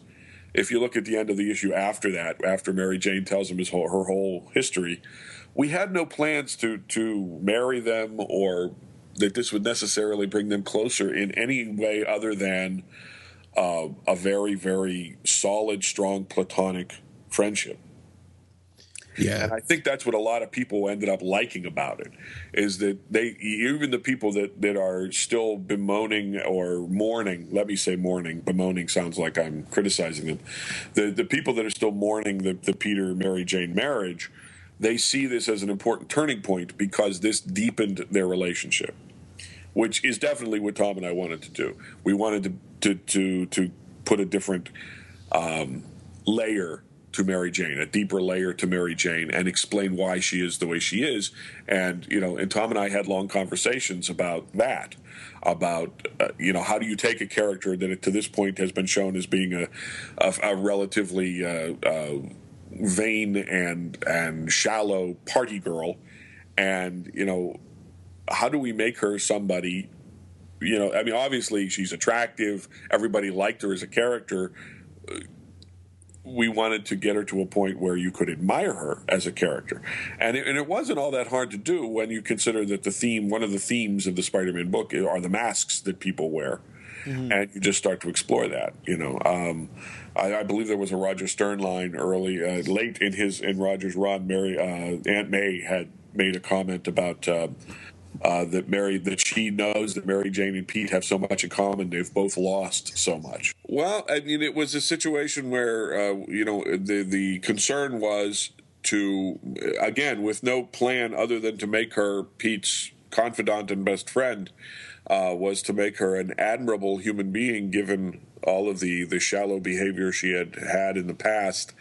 if you look at the end of the issue after that, after Mary Jane tells him his whole, her whole history, we had no plans to to marry them or that this would necessarily bring them closer in any way other than uh, a very very solid, strong platonic friendship. Yeah. And I think that's what a lot of people ended up liking about it is that they even the people that that are still bemoaning or mourning, let me say mourning, bemoaning sounds like I'm criticizing them. The the people that are still mourning the, the Peter Mary Jane marriage, they see this as an important turning point because this deepened their relationship. Which is definitely what Tom and I wanted to do. We wanted to to to, to put a different um, layer to Mary Jane, a deeper layer to Mary Jane, and explain why she is the way she is. And you know, and Tom and I had long conversations about that, about uh, you know, how do you take a character that to this point has been shown as being a a, a relatively uh, uh, vain and and shallow party girl, and you know, how do we make her somebody? You know, I mean, obviously she's attractive. Everybody liked her as a character we wanted to get her to a point where you could admire her as a character. And it, and it wasn't all that hard to do when you consider that the theme, one of the themes of the Spider Man book are the masks that people wear. Mm-hmm. And you just start to explore that, you know. Um, I, I, believe there was a Roger Stern line early, uh, late in his in Roger's run. Mary uh, Aunt May had made a comment about uh, uh, that Mary that she knows that Mary Jane and Pete have so much in common. They've both lost so much. Well, I mean, it was a situation where uh, you know the the concern was to again with no plan other than to make her Pete's confidant and best friend uh, was to make her an admirable human being given all of the the shallow behavior she had had in the past,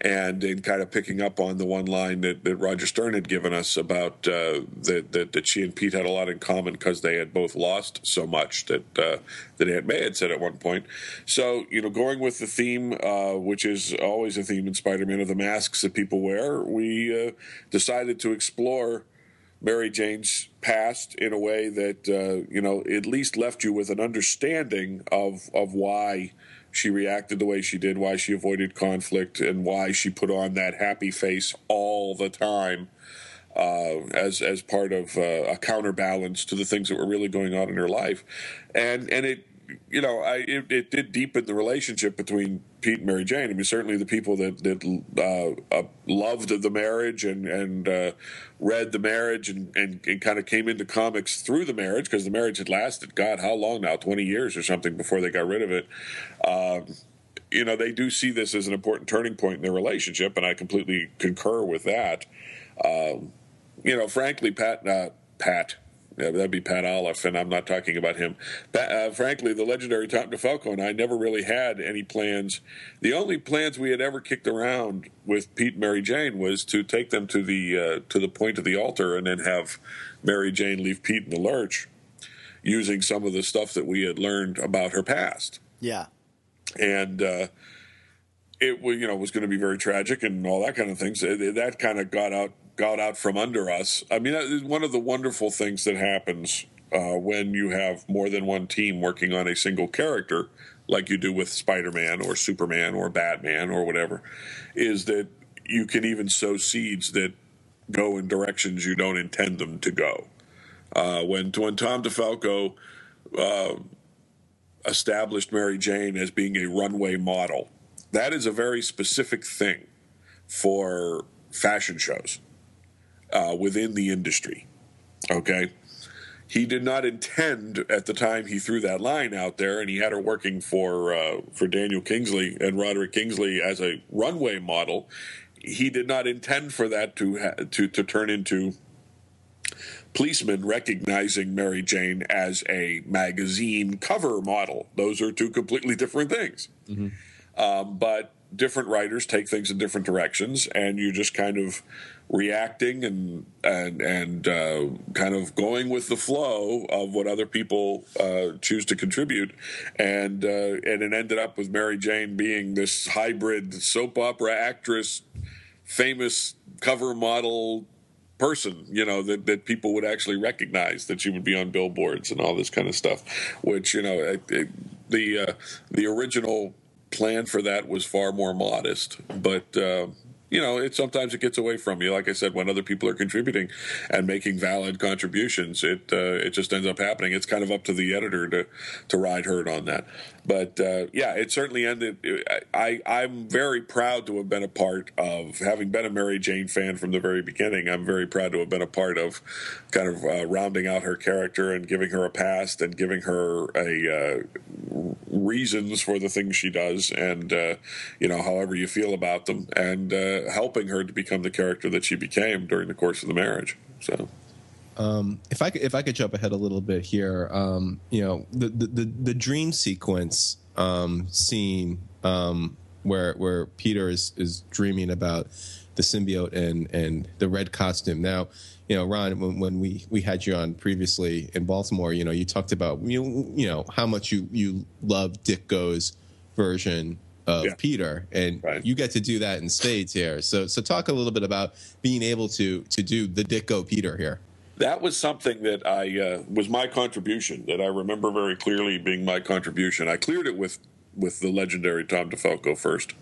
and in kind of picking up on the one line that, that Roger Stern had given us about uh, that, that, that she and Pete had a lot in common because they had both lost so much that uh, that Aunt May had said at one point. So you know, going with the theme, uh, which is always a theme in Spider-Man of the masks that people wear, we uh, decided to explore. Mary Jane's past in a way that uh, you know at least left you with an understanding of of why she reacted the way she did, why she avoided conflict, and why she put on that happy face all the time uh, as as part of uh, a counterbalance to the things that were really going on in her life, and and it you know, I it, it, did deepen the relationship between Pete and Mary Jane. I mean, certainly the people that that uh, uh, loved the marriage and and uh, read the marriage and, and, and kind of came into comics through the marriage because the marriage had lasted, God, how long now? Twenty years or something before they got rid of it. Um, you know, they do see this as an important turning point in their relationship, and I completely concur with that. Um, you know, frankly, Pat, uh, Pat, Yeah, that'd be Pat Olliffe, and I'm not talking about him. Uh, frankly, the legendary Tom DeFalco and I never really had any plans. The only plans we had ever kicked around with Pete and Mary Jane was to take them to the uh, to the point of the altar and then have Mary Jane leave Pete in the lurch, using some of the stuff that we had learned about her past Yeah. and uh, it was you know was going to be very tragic and all that kind of things. It- that kind of got out got out from under us. I mean, one of the wonderful things that happens uh, when you have more than one team working on a single character, like you do with Spider-Man or Superman or Batman or whatever, is that you can even sow seeds that go in directions you don't intend them to go. Uh, when when Tom DeFalco established Mary Jane as being a runway model. That is a very specific thing for fashion shows uh, within the industry. Okay. He did not intend at the time he threw that line out there, and he had her working for uh, for Daniel Kingsley and Roderick Kingsley as a runway model. He did not intend for that to ha- to to turn into policemen recognizing Mary Jane as a magazine cover model. Those are two completely different things. Um, but different writers take things in different directions, and you just kind of reacting and and and uh, kind of going with the flow of what other people uh, choose to contribute, and uh, and it ended up with Mary Jane being this hybrid soap opera actress, famous cover model person, you know, that, that people would actually recognize that she would be on billboards and all this kind of stuff, which, you know, it, it, the, uh, the original plan for that was far more modest, but, uh, you know, it sometimes it gets away from you. Like I said, when other people are contributing and making valid contributions, it uh, it just ends up happening. It's kind of up to the editor to to ride herd on that. But uh, yeah, it certainly ended. I I'm very proud to have been a part of having been a Mary Jane fan from the very beginning. I'm very proud to have been a part of kind of uh, rounding out her character and giving her a past and giving her a uh, reasons for the things she does and uh, you know however you feel about them and uh, helping her to become the character that she became during the course of the marriage. So. if I could, if I could jump ahead a little bit here, um, you know, the the the, the dream sequence um, scene um, where where Peter is is dreaming about the symbiote and and the red costume. Now, you know, Ron, when, when we we had you on previously in Baltimore, you know, you talked about you you know how much you you love Ditko's version of Yeah. Peter, and Right. you get to do that in spades here. So so talk a little bit about being able to to do the Dick Go Peter here. that was something that I uh, was my contribution that I remember very clearly being my contribution. I cleared it with with the legendary Tom DeFalco first,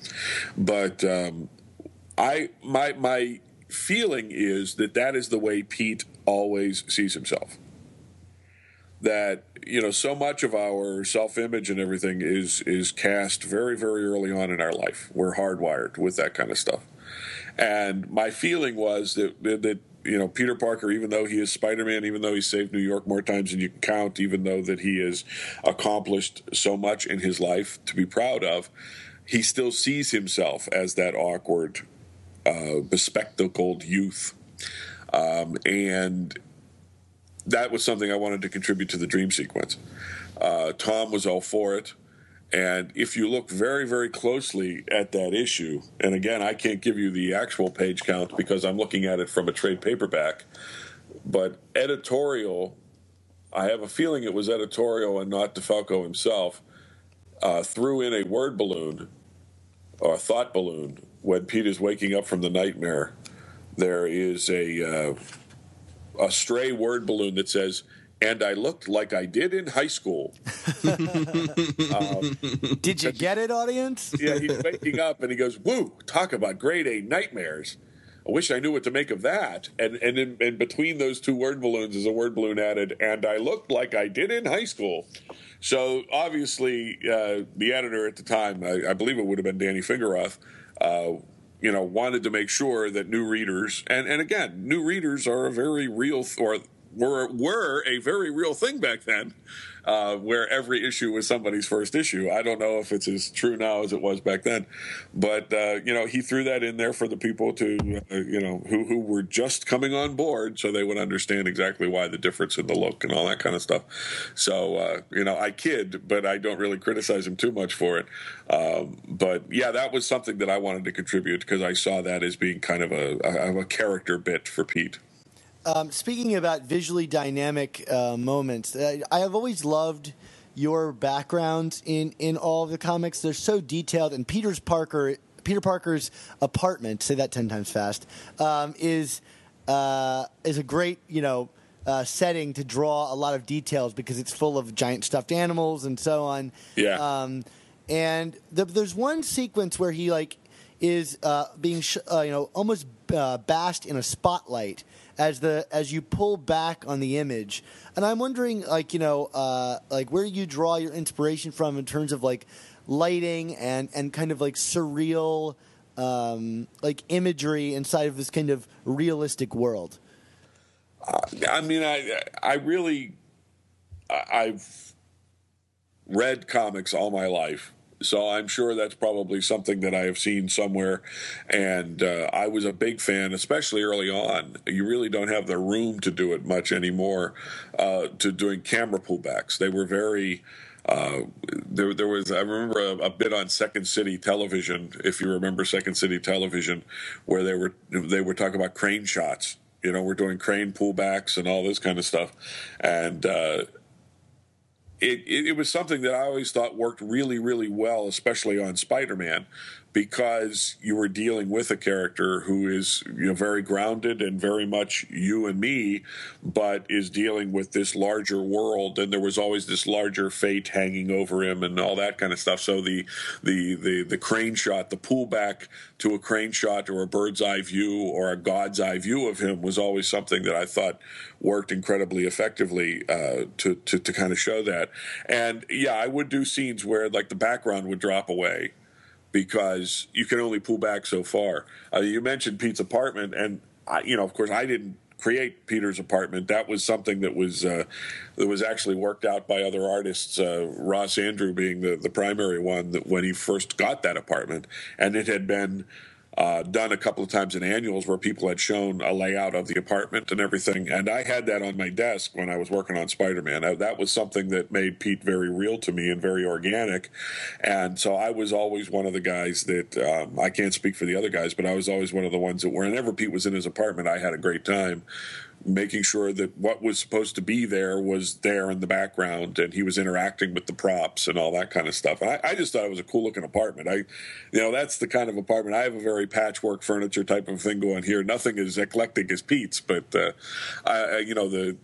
but um, I my my feeling is that that is the way Pete always sees himself. That you know, so much of our self image and everything is is cast very very early on in our life. We're hardwired with that kind of stuff. And my feeling was that that you know Peter Parker, even though he is Spider Man, even though he saved New York more times than you can count, even though that he has accomplished so much in his life to be proud of, he still sees himself as that awkward, uh, bespectacled youth, um, and that was something I wanted to contribute to the dream sequence. Uh, Tom was all for it. And if you look very, very closely at that issue, and again, I can't give you the actual page count because I'm looking at it from a trade paperback, but editorial, I have a feeling it was editorial and not DeFalco himself, uh, threw in a word balloon or a thought balloon when Pete is waking up from the nightmare. There is a uh, a stray word balloon that says, "And I looked like I did in high school." (laughs) Did you get it, audience? yeah, he's waking up and he goes, "Woo! Talk about grade A nightmares." I wish I knew what to make of that. And and in, in between those two word balloons is a word balloon added, and I looked like I did in high school. So obviously, uh, the editor at the time, I, I believe it would have been Danny Fingeroth, uh, you know, wanted to make sure that new readers, and and again, new readers are a very real th- or were were a very real thing back then. Uh, where every issue was somebody's first issue. I don't know if it's as true now as it was back then, but uh, you know he threw that in there for the people to uh, you know who who were just coming on board, so they would understand exactly why the difference in the look and all that kind of stuff. So uh, you know I kid, but I don't really criticize him too much for it. Um, but yeah, that was something that I wanted to contribute because I saw that as being kind of a, a, a character bit for Pete. Um, speaking about visually dynamic uh, moments, I, I have always loved your background in, in all of the comics. They're so detailed, and Peter's Parker, Peter Parker's apartment, say that ten times fast, um, is uh, is a great you know uh, setting to draw a lot of details because it's full of giant stuffed animals and so on. Yeah. Um, and the, there's one sequence where he like is uh, being sh- uh, you know almost uh, basked in a spotlight as the as you pull back on the image. And i'm wondering like you know uh, like where you draw your inspiration from in terms of like lighting and and kind of like surreal um, like imagery inside of this kind of realistic world? I mean, I I really I've read comics all my life, so I'm sure that's probably something that I have seen somewhere. And uh, I was a big fan, especially early on. You really don't have the room to do it much anymore. Uh, to doing camera pullbacks, they were very. Uh, there, there was. I remember a, a bit on Second City Television, if you remember Second City Television, where they were they were talking about crane shots. You know, we're doing crane pullbacks and all this kind of stuff, and uh, it, it, it was something that I always thought worked really, really well, especially on Spider-Man, because you were dealing with a character who is you know very grounded and very much you and me, but is dealing with this larger world, and there was always this larger fate hanging over him and all that kind of stuff. So the the the the crane shot, the pullback to a crane shot or a bird's eye view or a god's eye view of him was always something that I thought worked incredibly effectively uh, to, to to kind of show that. And yeah, I would do scenes where like the background would drop away because you can only pull back so far. Uh, you mentioned Pete's apartment, and I, you know, of course, I didn't create Peter's apartment. That was something that was uh, that was actually worked out by other artists. Uh, Ross Andru being the the primary one that when he first got that apartment, and it had been. Uh, done a couple of times in annuals where people had shown a layout of the apartment and everything, and I had that on my desk when I was working on Spider-Man. That was something that made Pete very real to me and very organic, and so I was always one of the guys that um, I can't speak for the other guys, but I was always one of the ones that whenever Pete was in his apartment, I had a great time making sure that what was supposed to be there was there in the background and he was interacting with the props and all that kind of stuff. I, I just thought it was a cool looking apartment. I, you know, that's the kind of apartment I have a very patchwork furniture type of thing going here. Nothing as eclectic as Pete's, but, uh, I, I- you know, the,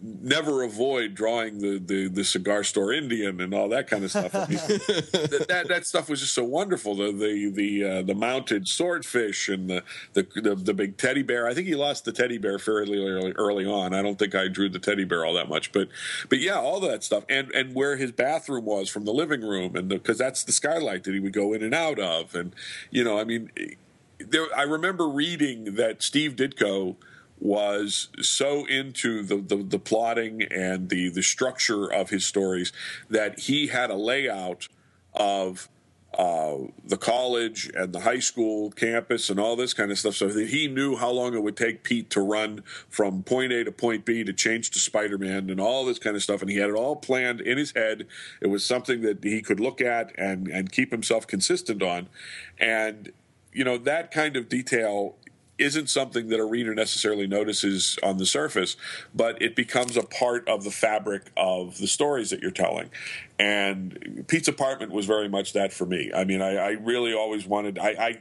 never avoid drawing the, the, the cigar store Indian and all that kind of stuff. I mean, (laughs) that, that that stuff was just so wonderful. The the the uh, the mounted swordfish and the, the the the big teddy bear. I think he lost the teddy bear fairly early, early on. I don't think I drew the teddy bear all that much, but but yeah, all that stuff and and where his bathroom was from the living room and because that's the skylight that he would go in and out of and you know I mean there I remember reading that Steve Ditko was so into the, the, the plotting and the, the structure of his stories that he had a layout of uh, the college and the high school campus and all this kind of stuff. So that he knew how long it would take Pete to run from point A to point B to change to Spider-Man and all this kind of stuff. And he had it all planned in his head. It was something that he could look at and and keep himself consistent on. And you know that kind of detail isn't something that a reader necessarily notices on the surface, but it becomes a part of the fabric of the stories that you're telling. And Pete's apartment was very much that for me. I mean, I, I really always wanted. I, I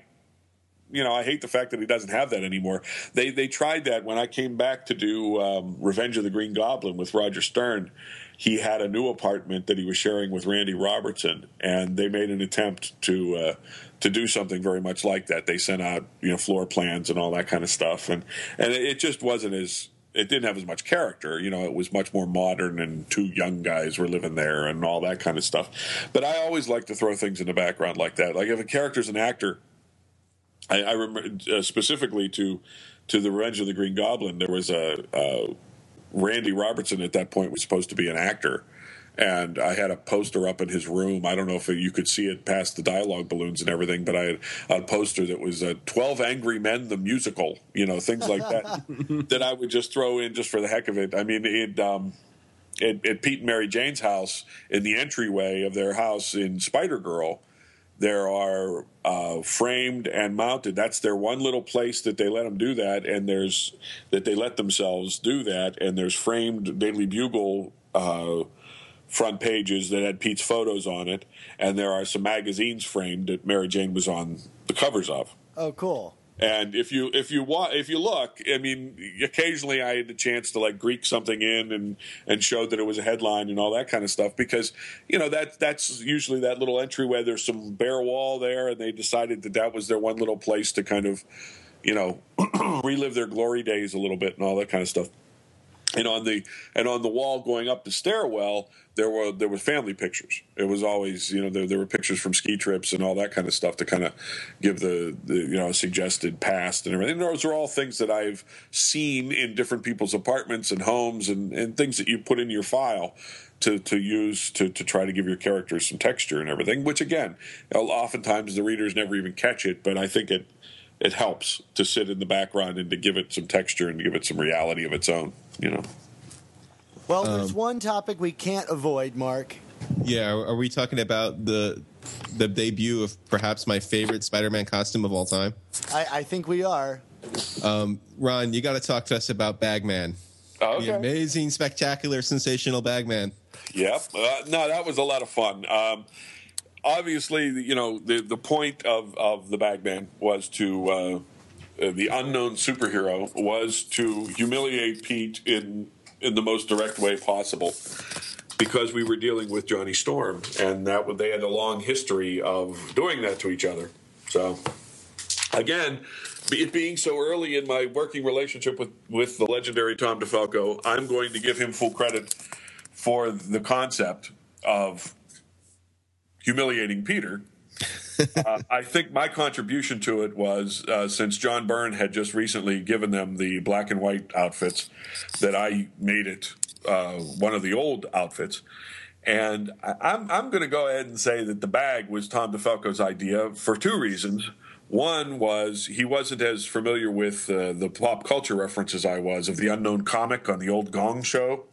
you know, I hate the fact that he doesn't have that anymore. They they tried that when I came back to do um, Revenge of the Green Goblin with Roger Stern. He had a new apartment that he was sharing with Randy Robertson, and they made an attempt to uh, to do something very much like that. They sent out you know floor plans and all that kind of stuff, and and it just wasn't as it didn't have as much character. You know, it was much more modern, and two young guys were living there, and all that kind of stuff. But I always like to throw things in the background like that. Like if a character's an actor, I, I remember uh, specifically to to the Revenge of the Green Goblin. There was a, a Randy Robertson at that point was supposed to be an actor, and I had a poster up in his room. I don't know if you could see it past the dialogue balloons and everything, but I had a poster that was uh, 12 Angry Men, the musical, you know, things like that, (laughs) that I would just throw in just for the heck of it. I mean, it, um, at, at Pete and Mary Jane's house, in the entryway of their house in Spider Girl, there are uh, framed and mounted. That's their one little place that they let them do that, and there's that they let themselves do that. And there's framed Daily Bugle uh, front pages that had Pete's photos on it, and there are some magazines framed that Mary Jane was on the covers of. Oh, cool. And if you if you wa- if you look, I mean, occasionally I had the chance to like Greek something in and and show that it was a headline and all that kind of stuff because you know that that's usually that little entry entryway. There's some bare wall there, and they decided that that was their one little place to kind of you know (clears throat) relive their glory days a little bit and all that kind of stuff and on the and on the wall going up the stairwell there were there were family pictures. It was always you know there, there were pictures from ski trips and all that kind of stuff to kind of give the, the you know suggested past and everything. Those are all things that i've seen in different people's apartments and homes and, and things that you put in your file to, to use to, to try to give your characters some texture and everything which again oftentimes the readers never even catch it but i think it it helps to sit in the background and to give it some texture and give it some reality of its own you know. Well, there's one topic we can't avoid, Mark. Yeah, are, are we talking about the the debut of perhaps my favorite Spider-Man costume of all time? I, I think we are. Ron, you got to talk to us about Bagman. Oh, The amazing, spectacular, sensational Bagman. Yep. Uh, no, that was a lot of fun. Um, obviously, you know, the the point of of the Bagman was to uh, uh, the unknown superhero was to humiliate Pete in in the most direct way possible. Because we were dealing with Johnny Storm, and that they had a long history of doing that to each other. So, again, it being so early in my working relationship with, with the legendary Tom DeFalco, I'm going to give him full credit for the concept of humiliating Peter. Uh, I think my contribution to it was uh, since John Byrne had just recently given them the black and white outfits, that I made it uh, one of the old outfits. And I, I'm, I'm going to go ahead and say that the bag was Tom DeFalco's idea for two reasons. One was he wasn't as familiar with uh, the pop culture references I was of the unknown comic on the old Gong show.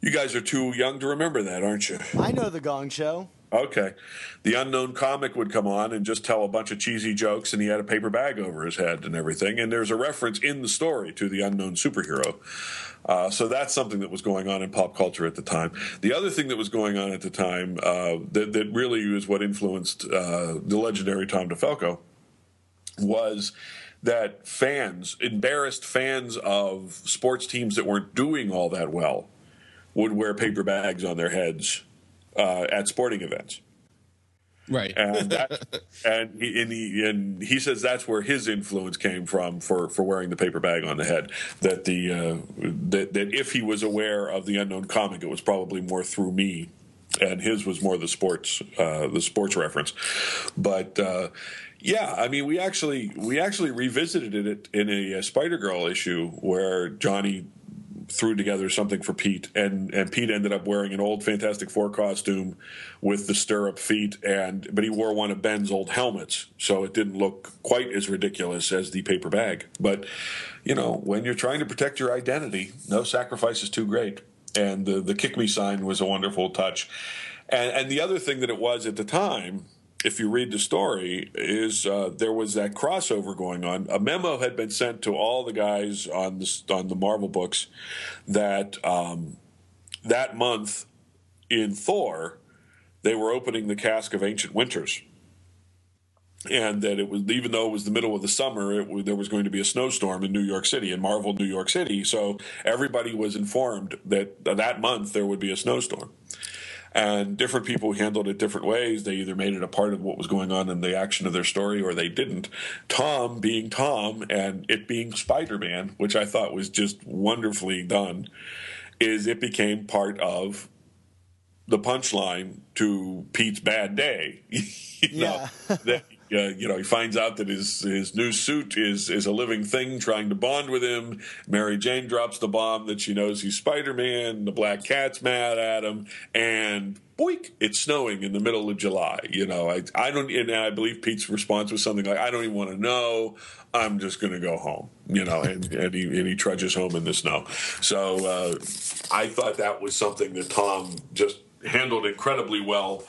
You guys are too young to remember that, aren't you? I know the Gong Show. Okay. The unknown comic would come on and just tell a bunch of cheesy jokes, and he had a paper bag over his head and everything. And there's a reference in the story to the unknown superhero. Uh, so that's something that was going on in pop culture at the time. The other thing that was going on at the time uh, that, that really is what influenced uh, the legendary Tom DeFalco was that fans, embarrassed fans of sports teams that weren't doing all that well, would wear paper bags on their heads uh, at sporting events. Right. And that, (laughs) and, he, and he and he says that's where his influence came from for, for wearing the paper bag on the head. That the uh, that that if he was aware of the unknown comic, it was probably more through me, and his was more the sports uh, the sports reference. But uh, yeah, I mean, we actually we actually revisited it in a, Spider Girl issue where Johnny threw together something for Pete, and and Pete ended up wearing an old Fantastic Four costume with the stirrup feet, and but he wore one of Ben's old helmets, so it didn't look quite as ridiculous as the paper bag. But you know, when you're trying to protect your identity, no sacrifice is too great. And the the kick me sign was a wonderful touch. And and the other thing that it was at the time if you read the story, is uh, there was that crossover going on. A memo had been sent to all the guys on the on the Marvel books that um, that month in Thor they were opening the cask of Ancient Winters, and that it was even though it was the middle of the summer, it, there was going to be a snowstorm in New York City, in Marvel, New York City. So everybody was informed that that month there would be a snowstorm and different people handled it different ways. They either made it a part of what was going on in the action of their story or they didn't. Tom being Tom and it being Spider Man, which I thought was just wonderfully done, is it became part of the punchline to Pete's bad day. (laughs) you know, Yeah. that uh, you know, he finds out that his his new suit is is a living thing trying to bond with him. Mary Jane drops the bomb that she knows he's Spider Man. The Black Cat's mad at him, and boink, it's snowing in the middle of July. You know, I I don't, and I believe Pete's response was something like, "I don't even want to know. I'm just going to go home." You know, and, (laughs) and he and he trudges home in the snow. So uh, I thought that was something that Tom just handled incredibly well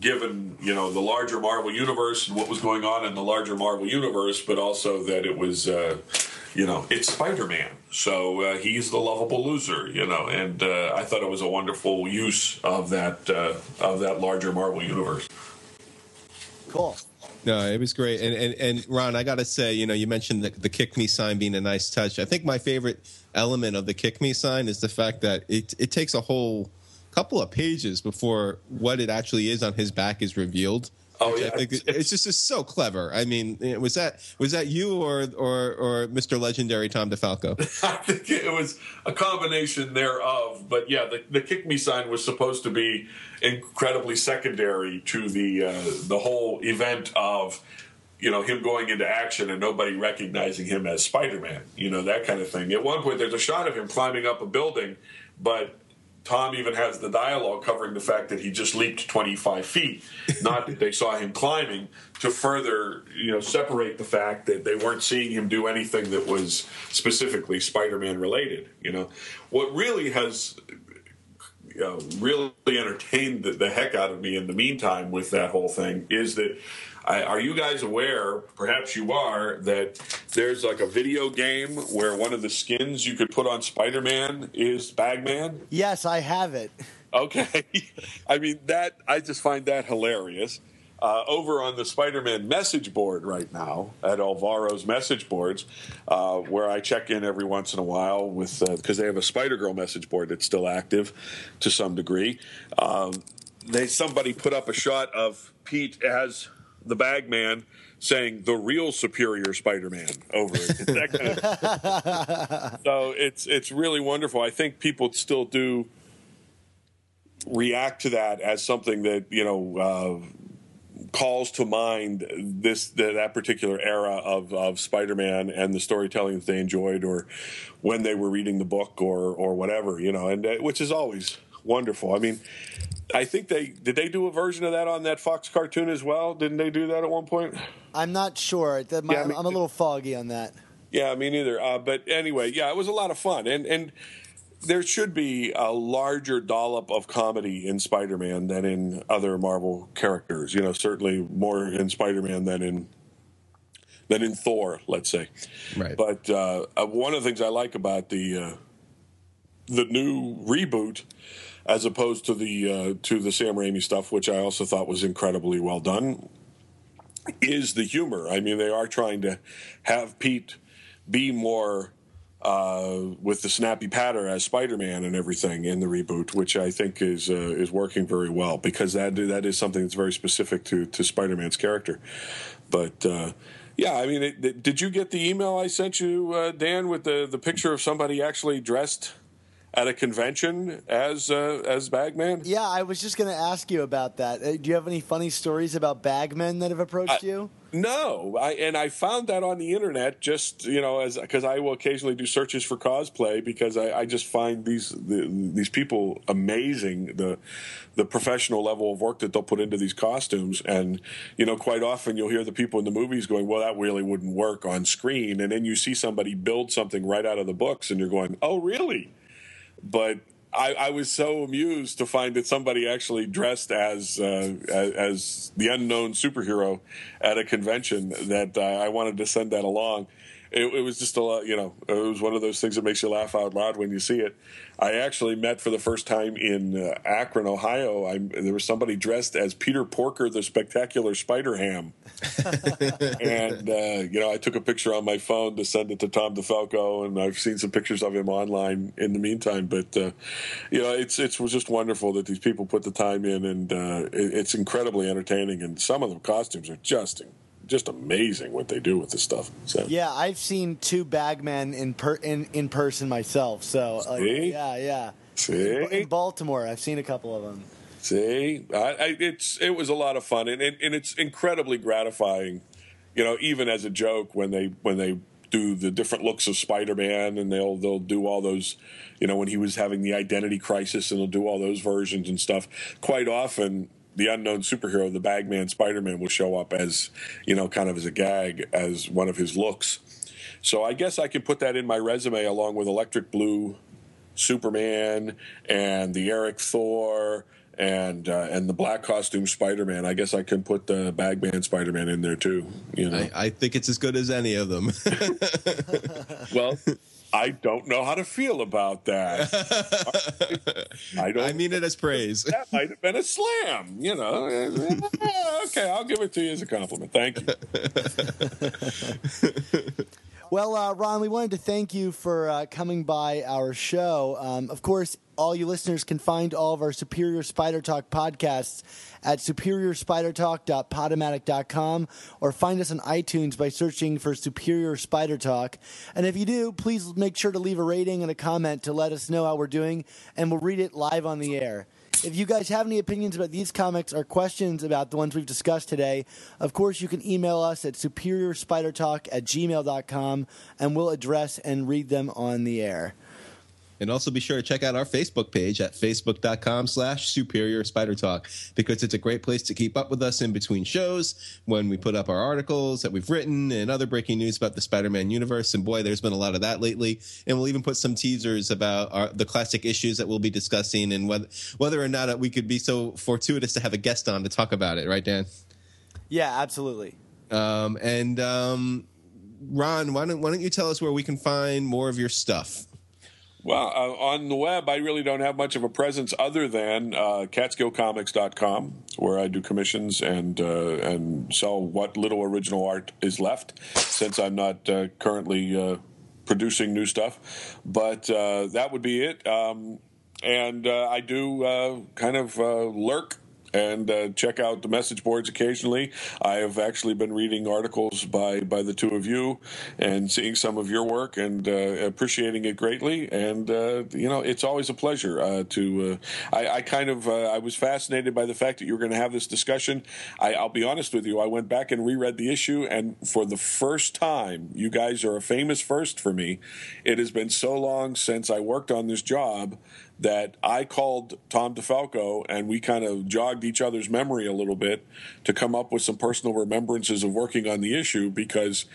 given you know the larger Marvel universe and what was going on in the larger Marvel universe, but also that it was uh, you know it's Spider Man, so uh, he's the lovable loser, you know, and uh, I thought it was a wonderful use of that uh, of that larger Marvel universe. Cool. No, it was great. And and, and Ron, I got to say, you know, you mentioned the, the kick me sign being a nice touch. I think my favorite element of the kick me sign is the fact that it it takes a whole couple of pages before what it actually is on his back is revealed. Oh, yeah. think it's just it's so clever. I mean, eh, was that was that you or or or Mr. Legendary Tom DeFalco? (laughs) I think it was a combination thereof. But yeah, the, the kick me sign was supposed to be incredibly secondary to the uh, the whole event of you know him going into action and nobody recognizing him as Spider-Man. You know that kind of thing. At one point, there's a shot of him climbing up a building, but Tom even has the dialogue covering the fact that he just leaped 25 feet, not that they saw him climbing, to further, you know, separate the fact that they weren't seeing him do anything that was specifically Spider-Man related. You know, what really has know, really entertained the, the heck out of me in the meantime with that whole thing is that I, are you guys aware, perhaps you are, that there's like a video game where one of the skins you could put on Spider Man is Bagman? Yes, I have it. Okay. (laughs) I mean, that, I just find that hilarious. Uh, over on the Spider Man message board right now at Alvaro's message boards, uh, where I check in every once in a while with, because they have a Spider Girl message board that's still active to some degree. Um, they Somebody put up a shot of Pete as the Bagman saying the real superior Spider-Man over it. It's kind of- (laughs) so it's it's really wonderful. I think people still do react to that as something that you know uh, calls to mind this that, that particular era of, of Spider-Man and the storytelling that they enjoyed, or when they were reading the book, or or whatever you know, and uh, which is always wonderful. I mean, I think they did they do a version of that on that Fox cartoon as well. Didn't they do that at one point? I'm not sure. That my, Yeah, I mean- I'm a little foggy on that. Yeah, me neither. Uh, but anyway, yeah, it was a lot of fun, and and there should be a larger dollop of comedy in Spider-Man than in other Marvel characters. You know, certainly more in Spider-Man than in than in Thor, let's say. Right. But uh, uh, one of the things I like about the uh, the new reboot, as opposed to the uh, to the Sam Raimi stuff, which I also thought was incredibly well done, is the humor. I mean, they are trying to have Pete be more uh, with the snappy patter as Spider-Man and everything in the reboot, which I think is uh, is working very well because that that is something that's very specific to to Spider-Man's character. But uh, yeah, I mean, it, it- did you get the email I sent you, uh, Dan, with the the picture of somebody actually dressed? At a convention as uh, as Bagman, Yeah, I was just going to ask you about that. Uh, do you have any funny stories about bagmen that have approached you? No, I and I found that on the internet just you know as because I will occasionally do searches for cosplay because I, I just find these the, these people amazing the the professional level of work that they'll put into these costumes. And you know quite often you'll hear the people in the movies going well that really wouldn't work on screen. And then you see somebody build something right out of the books and you're going oh really but I, I was so amused to find that somebody actually dressed as uh, as, the unknown superhero at a convention that uh, I wanted to send that along. It, it was just a lot, you know, it was one of those things that makes you laugh out loud when you see it. I actually met for the first time in uh, Akron, Ohio. I, there was somebody dressed as Peter Porker, the Spectacular Spider Ham (laughs) and uh, you know, I took a picture on my phone to send it to Tom DeFalco, and I've seen some pictures of him online in the meantime. But uh, you know, it's it was just wonderful that these people put the time in, and uh, it, it's incredibly entertaining. And some of the costumes are just just amazing what they do with this stuff. So Yeah, I've seen two bagmen in per, in in person myself. So like, yeah, yeah. see, In Baltimore, I've seen a couple of them. See, I, I, it's it was a lot of fun, and, and and it's incredibly gratifying. You know, even as a joke when they when they do the different looks of Spider-Man, and they'll they'll do all those. You know, when he was having the identity crisis, and they'll do all those versions and stuff. Quite often, the unknown superhero, the Bagman Spider-Man, will show up as you know, kind of as a gag, as one of his looks. So I guess I can put that in my resume along with Electric Blue Superman and the Eric Thor and uh, and the black costume Spider Man. I guess I can put the Bagman Spider Man in there too. You know, I, I think it's as good as any of them. (laughs) well. I don't know how to feel about that. (laughs) I don't. I mean it as praise. (laughs) that might have been a slam. You know. okay, I'll give it to you as a compliment. Thank you. Well, uh, Ron, we wanted to thank you for uh, coming by our show. Um, of course, all you listeners can find all of our Superior Spider Talk podcasts at superiorspidertalk.podomatic.com or find us on iTunes by searching for Superior Spider Talk. And if you do, please make sure to leave a rating and a comment to let us know how we're doing, and we'll read it live on the air. If you guys have any opinions about these comics or questions about the ones we've discussed today, of course, you can email us at superiorspidertalk at gmail.com and we'll address and read them on the air. And also be sure to check out our Facebook page at facebook.com slash superior spider talk because it's a great place to keep up with us in between shows when we put up our articles that we've written and other breaking news about the Spider-Man universe. And boy, there's been a lot of that lately. And we'll even put some teasers about our, the classic issues that we'll be discussing and whether, whether or not we could be so fortuitous to have a guest on to talk about it. Right, Dan? Yeah, absolutely. Um, and um, Ron, why don't, why don't you tell us where we can find more of your stuff? Well, uh, on the web, I really don't have much of a presence other than uh, CatskillComics.com, where I do commissions and uh, and sell what little original art is left, since I'm not uh, currently uh, producing new stuff. But uh, that would be it. Um, and uh, I do kind of lurk and uh, check out the message boards occasionally. I have actually been reading articles by by the two of you and seeing some of your work and uh, appreciating it greatly. And uh, you know, it's always a pleasure uh, to. Uh, I, I kind of uh, I was fascinated by the fact that you were going to have this discussion. I, I'll be honest with you. I went back and reread the issue, and for the first time, you guys are a famous first for me. It has been so long since I worked on this job that I called Tom DeFalco and we kind of jogged each other's memory a little bit to come up with some personal remembrances of working on the issue because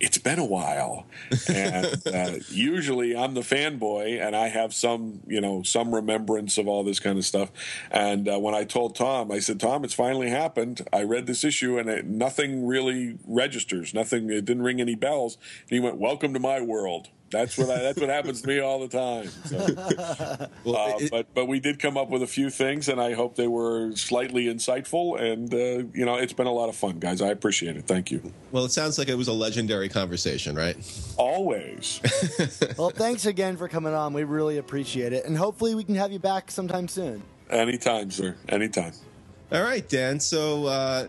it's been a while. And uh, (laughs) usually I'm the fanboy and I have some, you know, some remembrance of all this kind of stuff. And uh, when I told Tom, I said, Tom, it's finally happened. I read this issue and it, nothing really registers, nothing, it didn't ring any bells. And he went, Welcome to my world. That's what I, that's what happens to me all the time. So, (laughs) Well, uh, it- but but we did come up with a few things, and I hope they were slightly insightful. And uh, you know, it's been a lot of fun, guys. I appreciate it. Thank you. well, it sounds like it was a legendary conversation, right? Always. (laughs) Well, thanks again for coming on. We really appreciate it. And hopefully we can have you back sometime soon. Anytime, sir. Anytime. All right, Dan. So uh,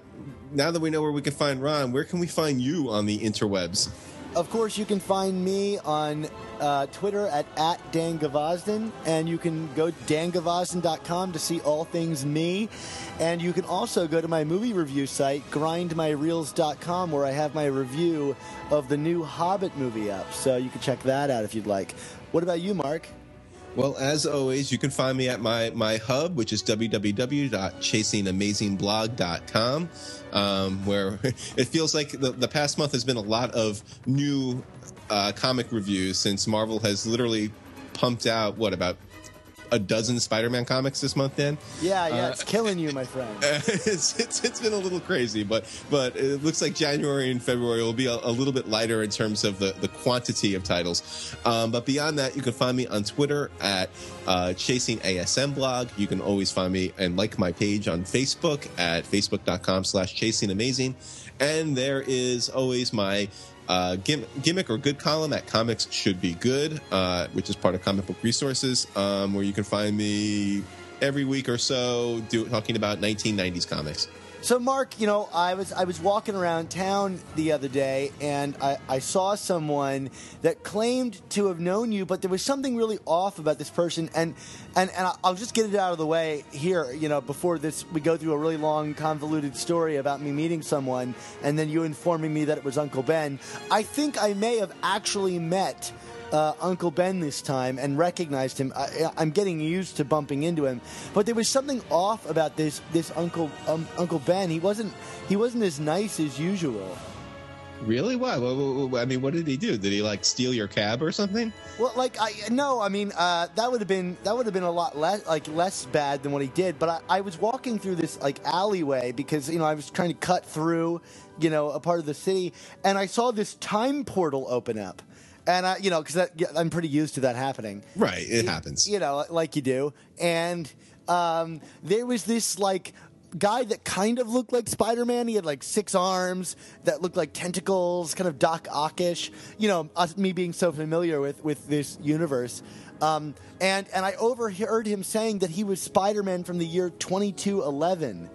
now that we know where we can find Ron, where can we find you on the interwebs? Of course, you can find me on uh, Twitter at, at Dan Gvozden, and you can go to dangvozden.com to see all things me. And you can also go to my movie review site, grindmyreels.com, where I have my review of the new Hobbit movie up. So you can check that out if you'd like. What about you, Mark? Well, as always, you can find me at my, my hub, which is www.chasingamazingblog.com, um, where (laughs) it feels like the, the past month has been a lot of new uh, comic reviews since Marvel has literally pumped out, what, about a dozen Spider-Man comics this month, Then Yeah, yeah, it's killing you, my friend. (laughs) it's, it's it's been a little crazy, but but it looks like January and February will be a, a little bit lighter in terms of the, the quantity of titles. Um, but beyond that, you can find me on Twitter at uh, Chasing ASM Blog. You can always find me and like my page on Facebook at facebook.com slash Chasing Amazing. And there is always my uh, gim- gimmick or good column at Comics Should Be Good, uh, which is part of Comic Book Resources, um, where you can find me every week or so do, talking about 1990s comics. So, Mark, you know, I was I was walking around town the other day, and I, I saw someone that claimed to have known you, but there was something really off about this person, and and and I'll just get it out of the way here, you know, before this we go through a really long, convoluted story about me meeting someone, and then you informing me that it was Uncle Ben. I think I may have actually met uh, Uncle Ben this time and recognized him. I, I'm getting used to bumping into him, but there was something off about this this Uncle um, Uncle Ben. He wasn't he wasn't as nice as usual. Really? Why? I mean, what did he do? Did he like steal your cab or something? Well, like I no, I mean uh, that would have been that would have been a lot less like less bad than what he did. But I, I was walking through this like alleyway because you know I was trying to cut through you know a part of the city, and I saw this time portal open up, and I you know because I'm pretty used to that happening. Right. It happens. you know, like you do. And um, there was this like guy that kind of looked like Spider-Man. He had like six arms that looked like tentacles, kind of Doc Ockish. You know, us, me being so familiar with with this universe. Um, and and I overheard him saying that he was Spider-Man from the year 2211.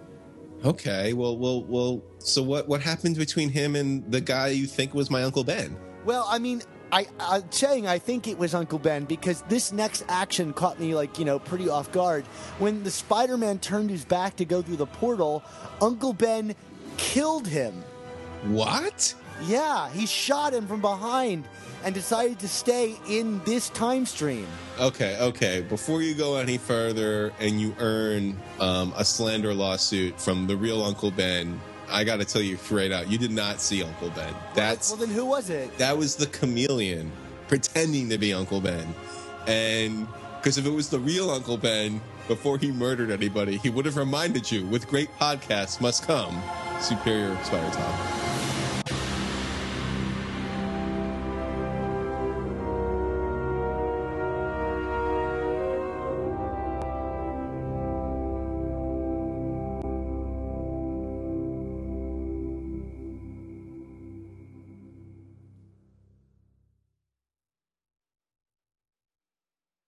Okay. Well, well, well. So what? What happened between him and the guy you think was my uncle Ben? Well, I mean, I, I'm saying I think it was Uncle Ben because this next action caught me like you know pretty off guard. When the Spider-Man turned his back to go through the portal, Uncle Ben killed him. What? Yeah, he shot him from behind and decided to stay in this time stream. Okay, okay. Before you go any further and you earn um, a slander lawsuit from the real Uncle Ben, I got to tell you straight out, you did not see Uncle Ben. That's well, then who was it? that was the chameleon pretending to be Uncle Ben, and because if it was the real Uncle Ben before he murdered anybody, he would have reminded you. With great podcasts must come superior spider talk.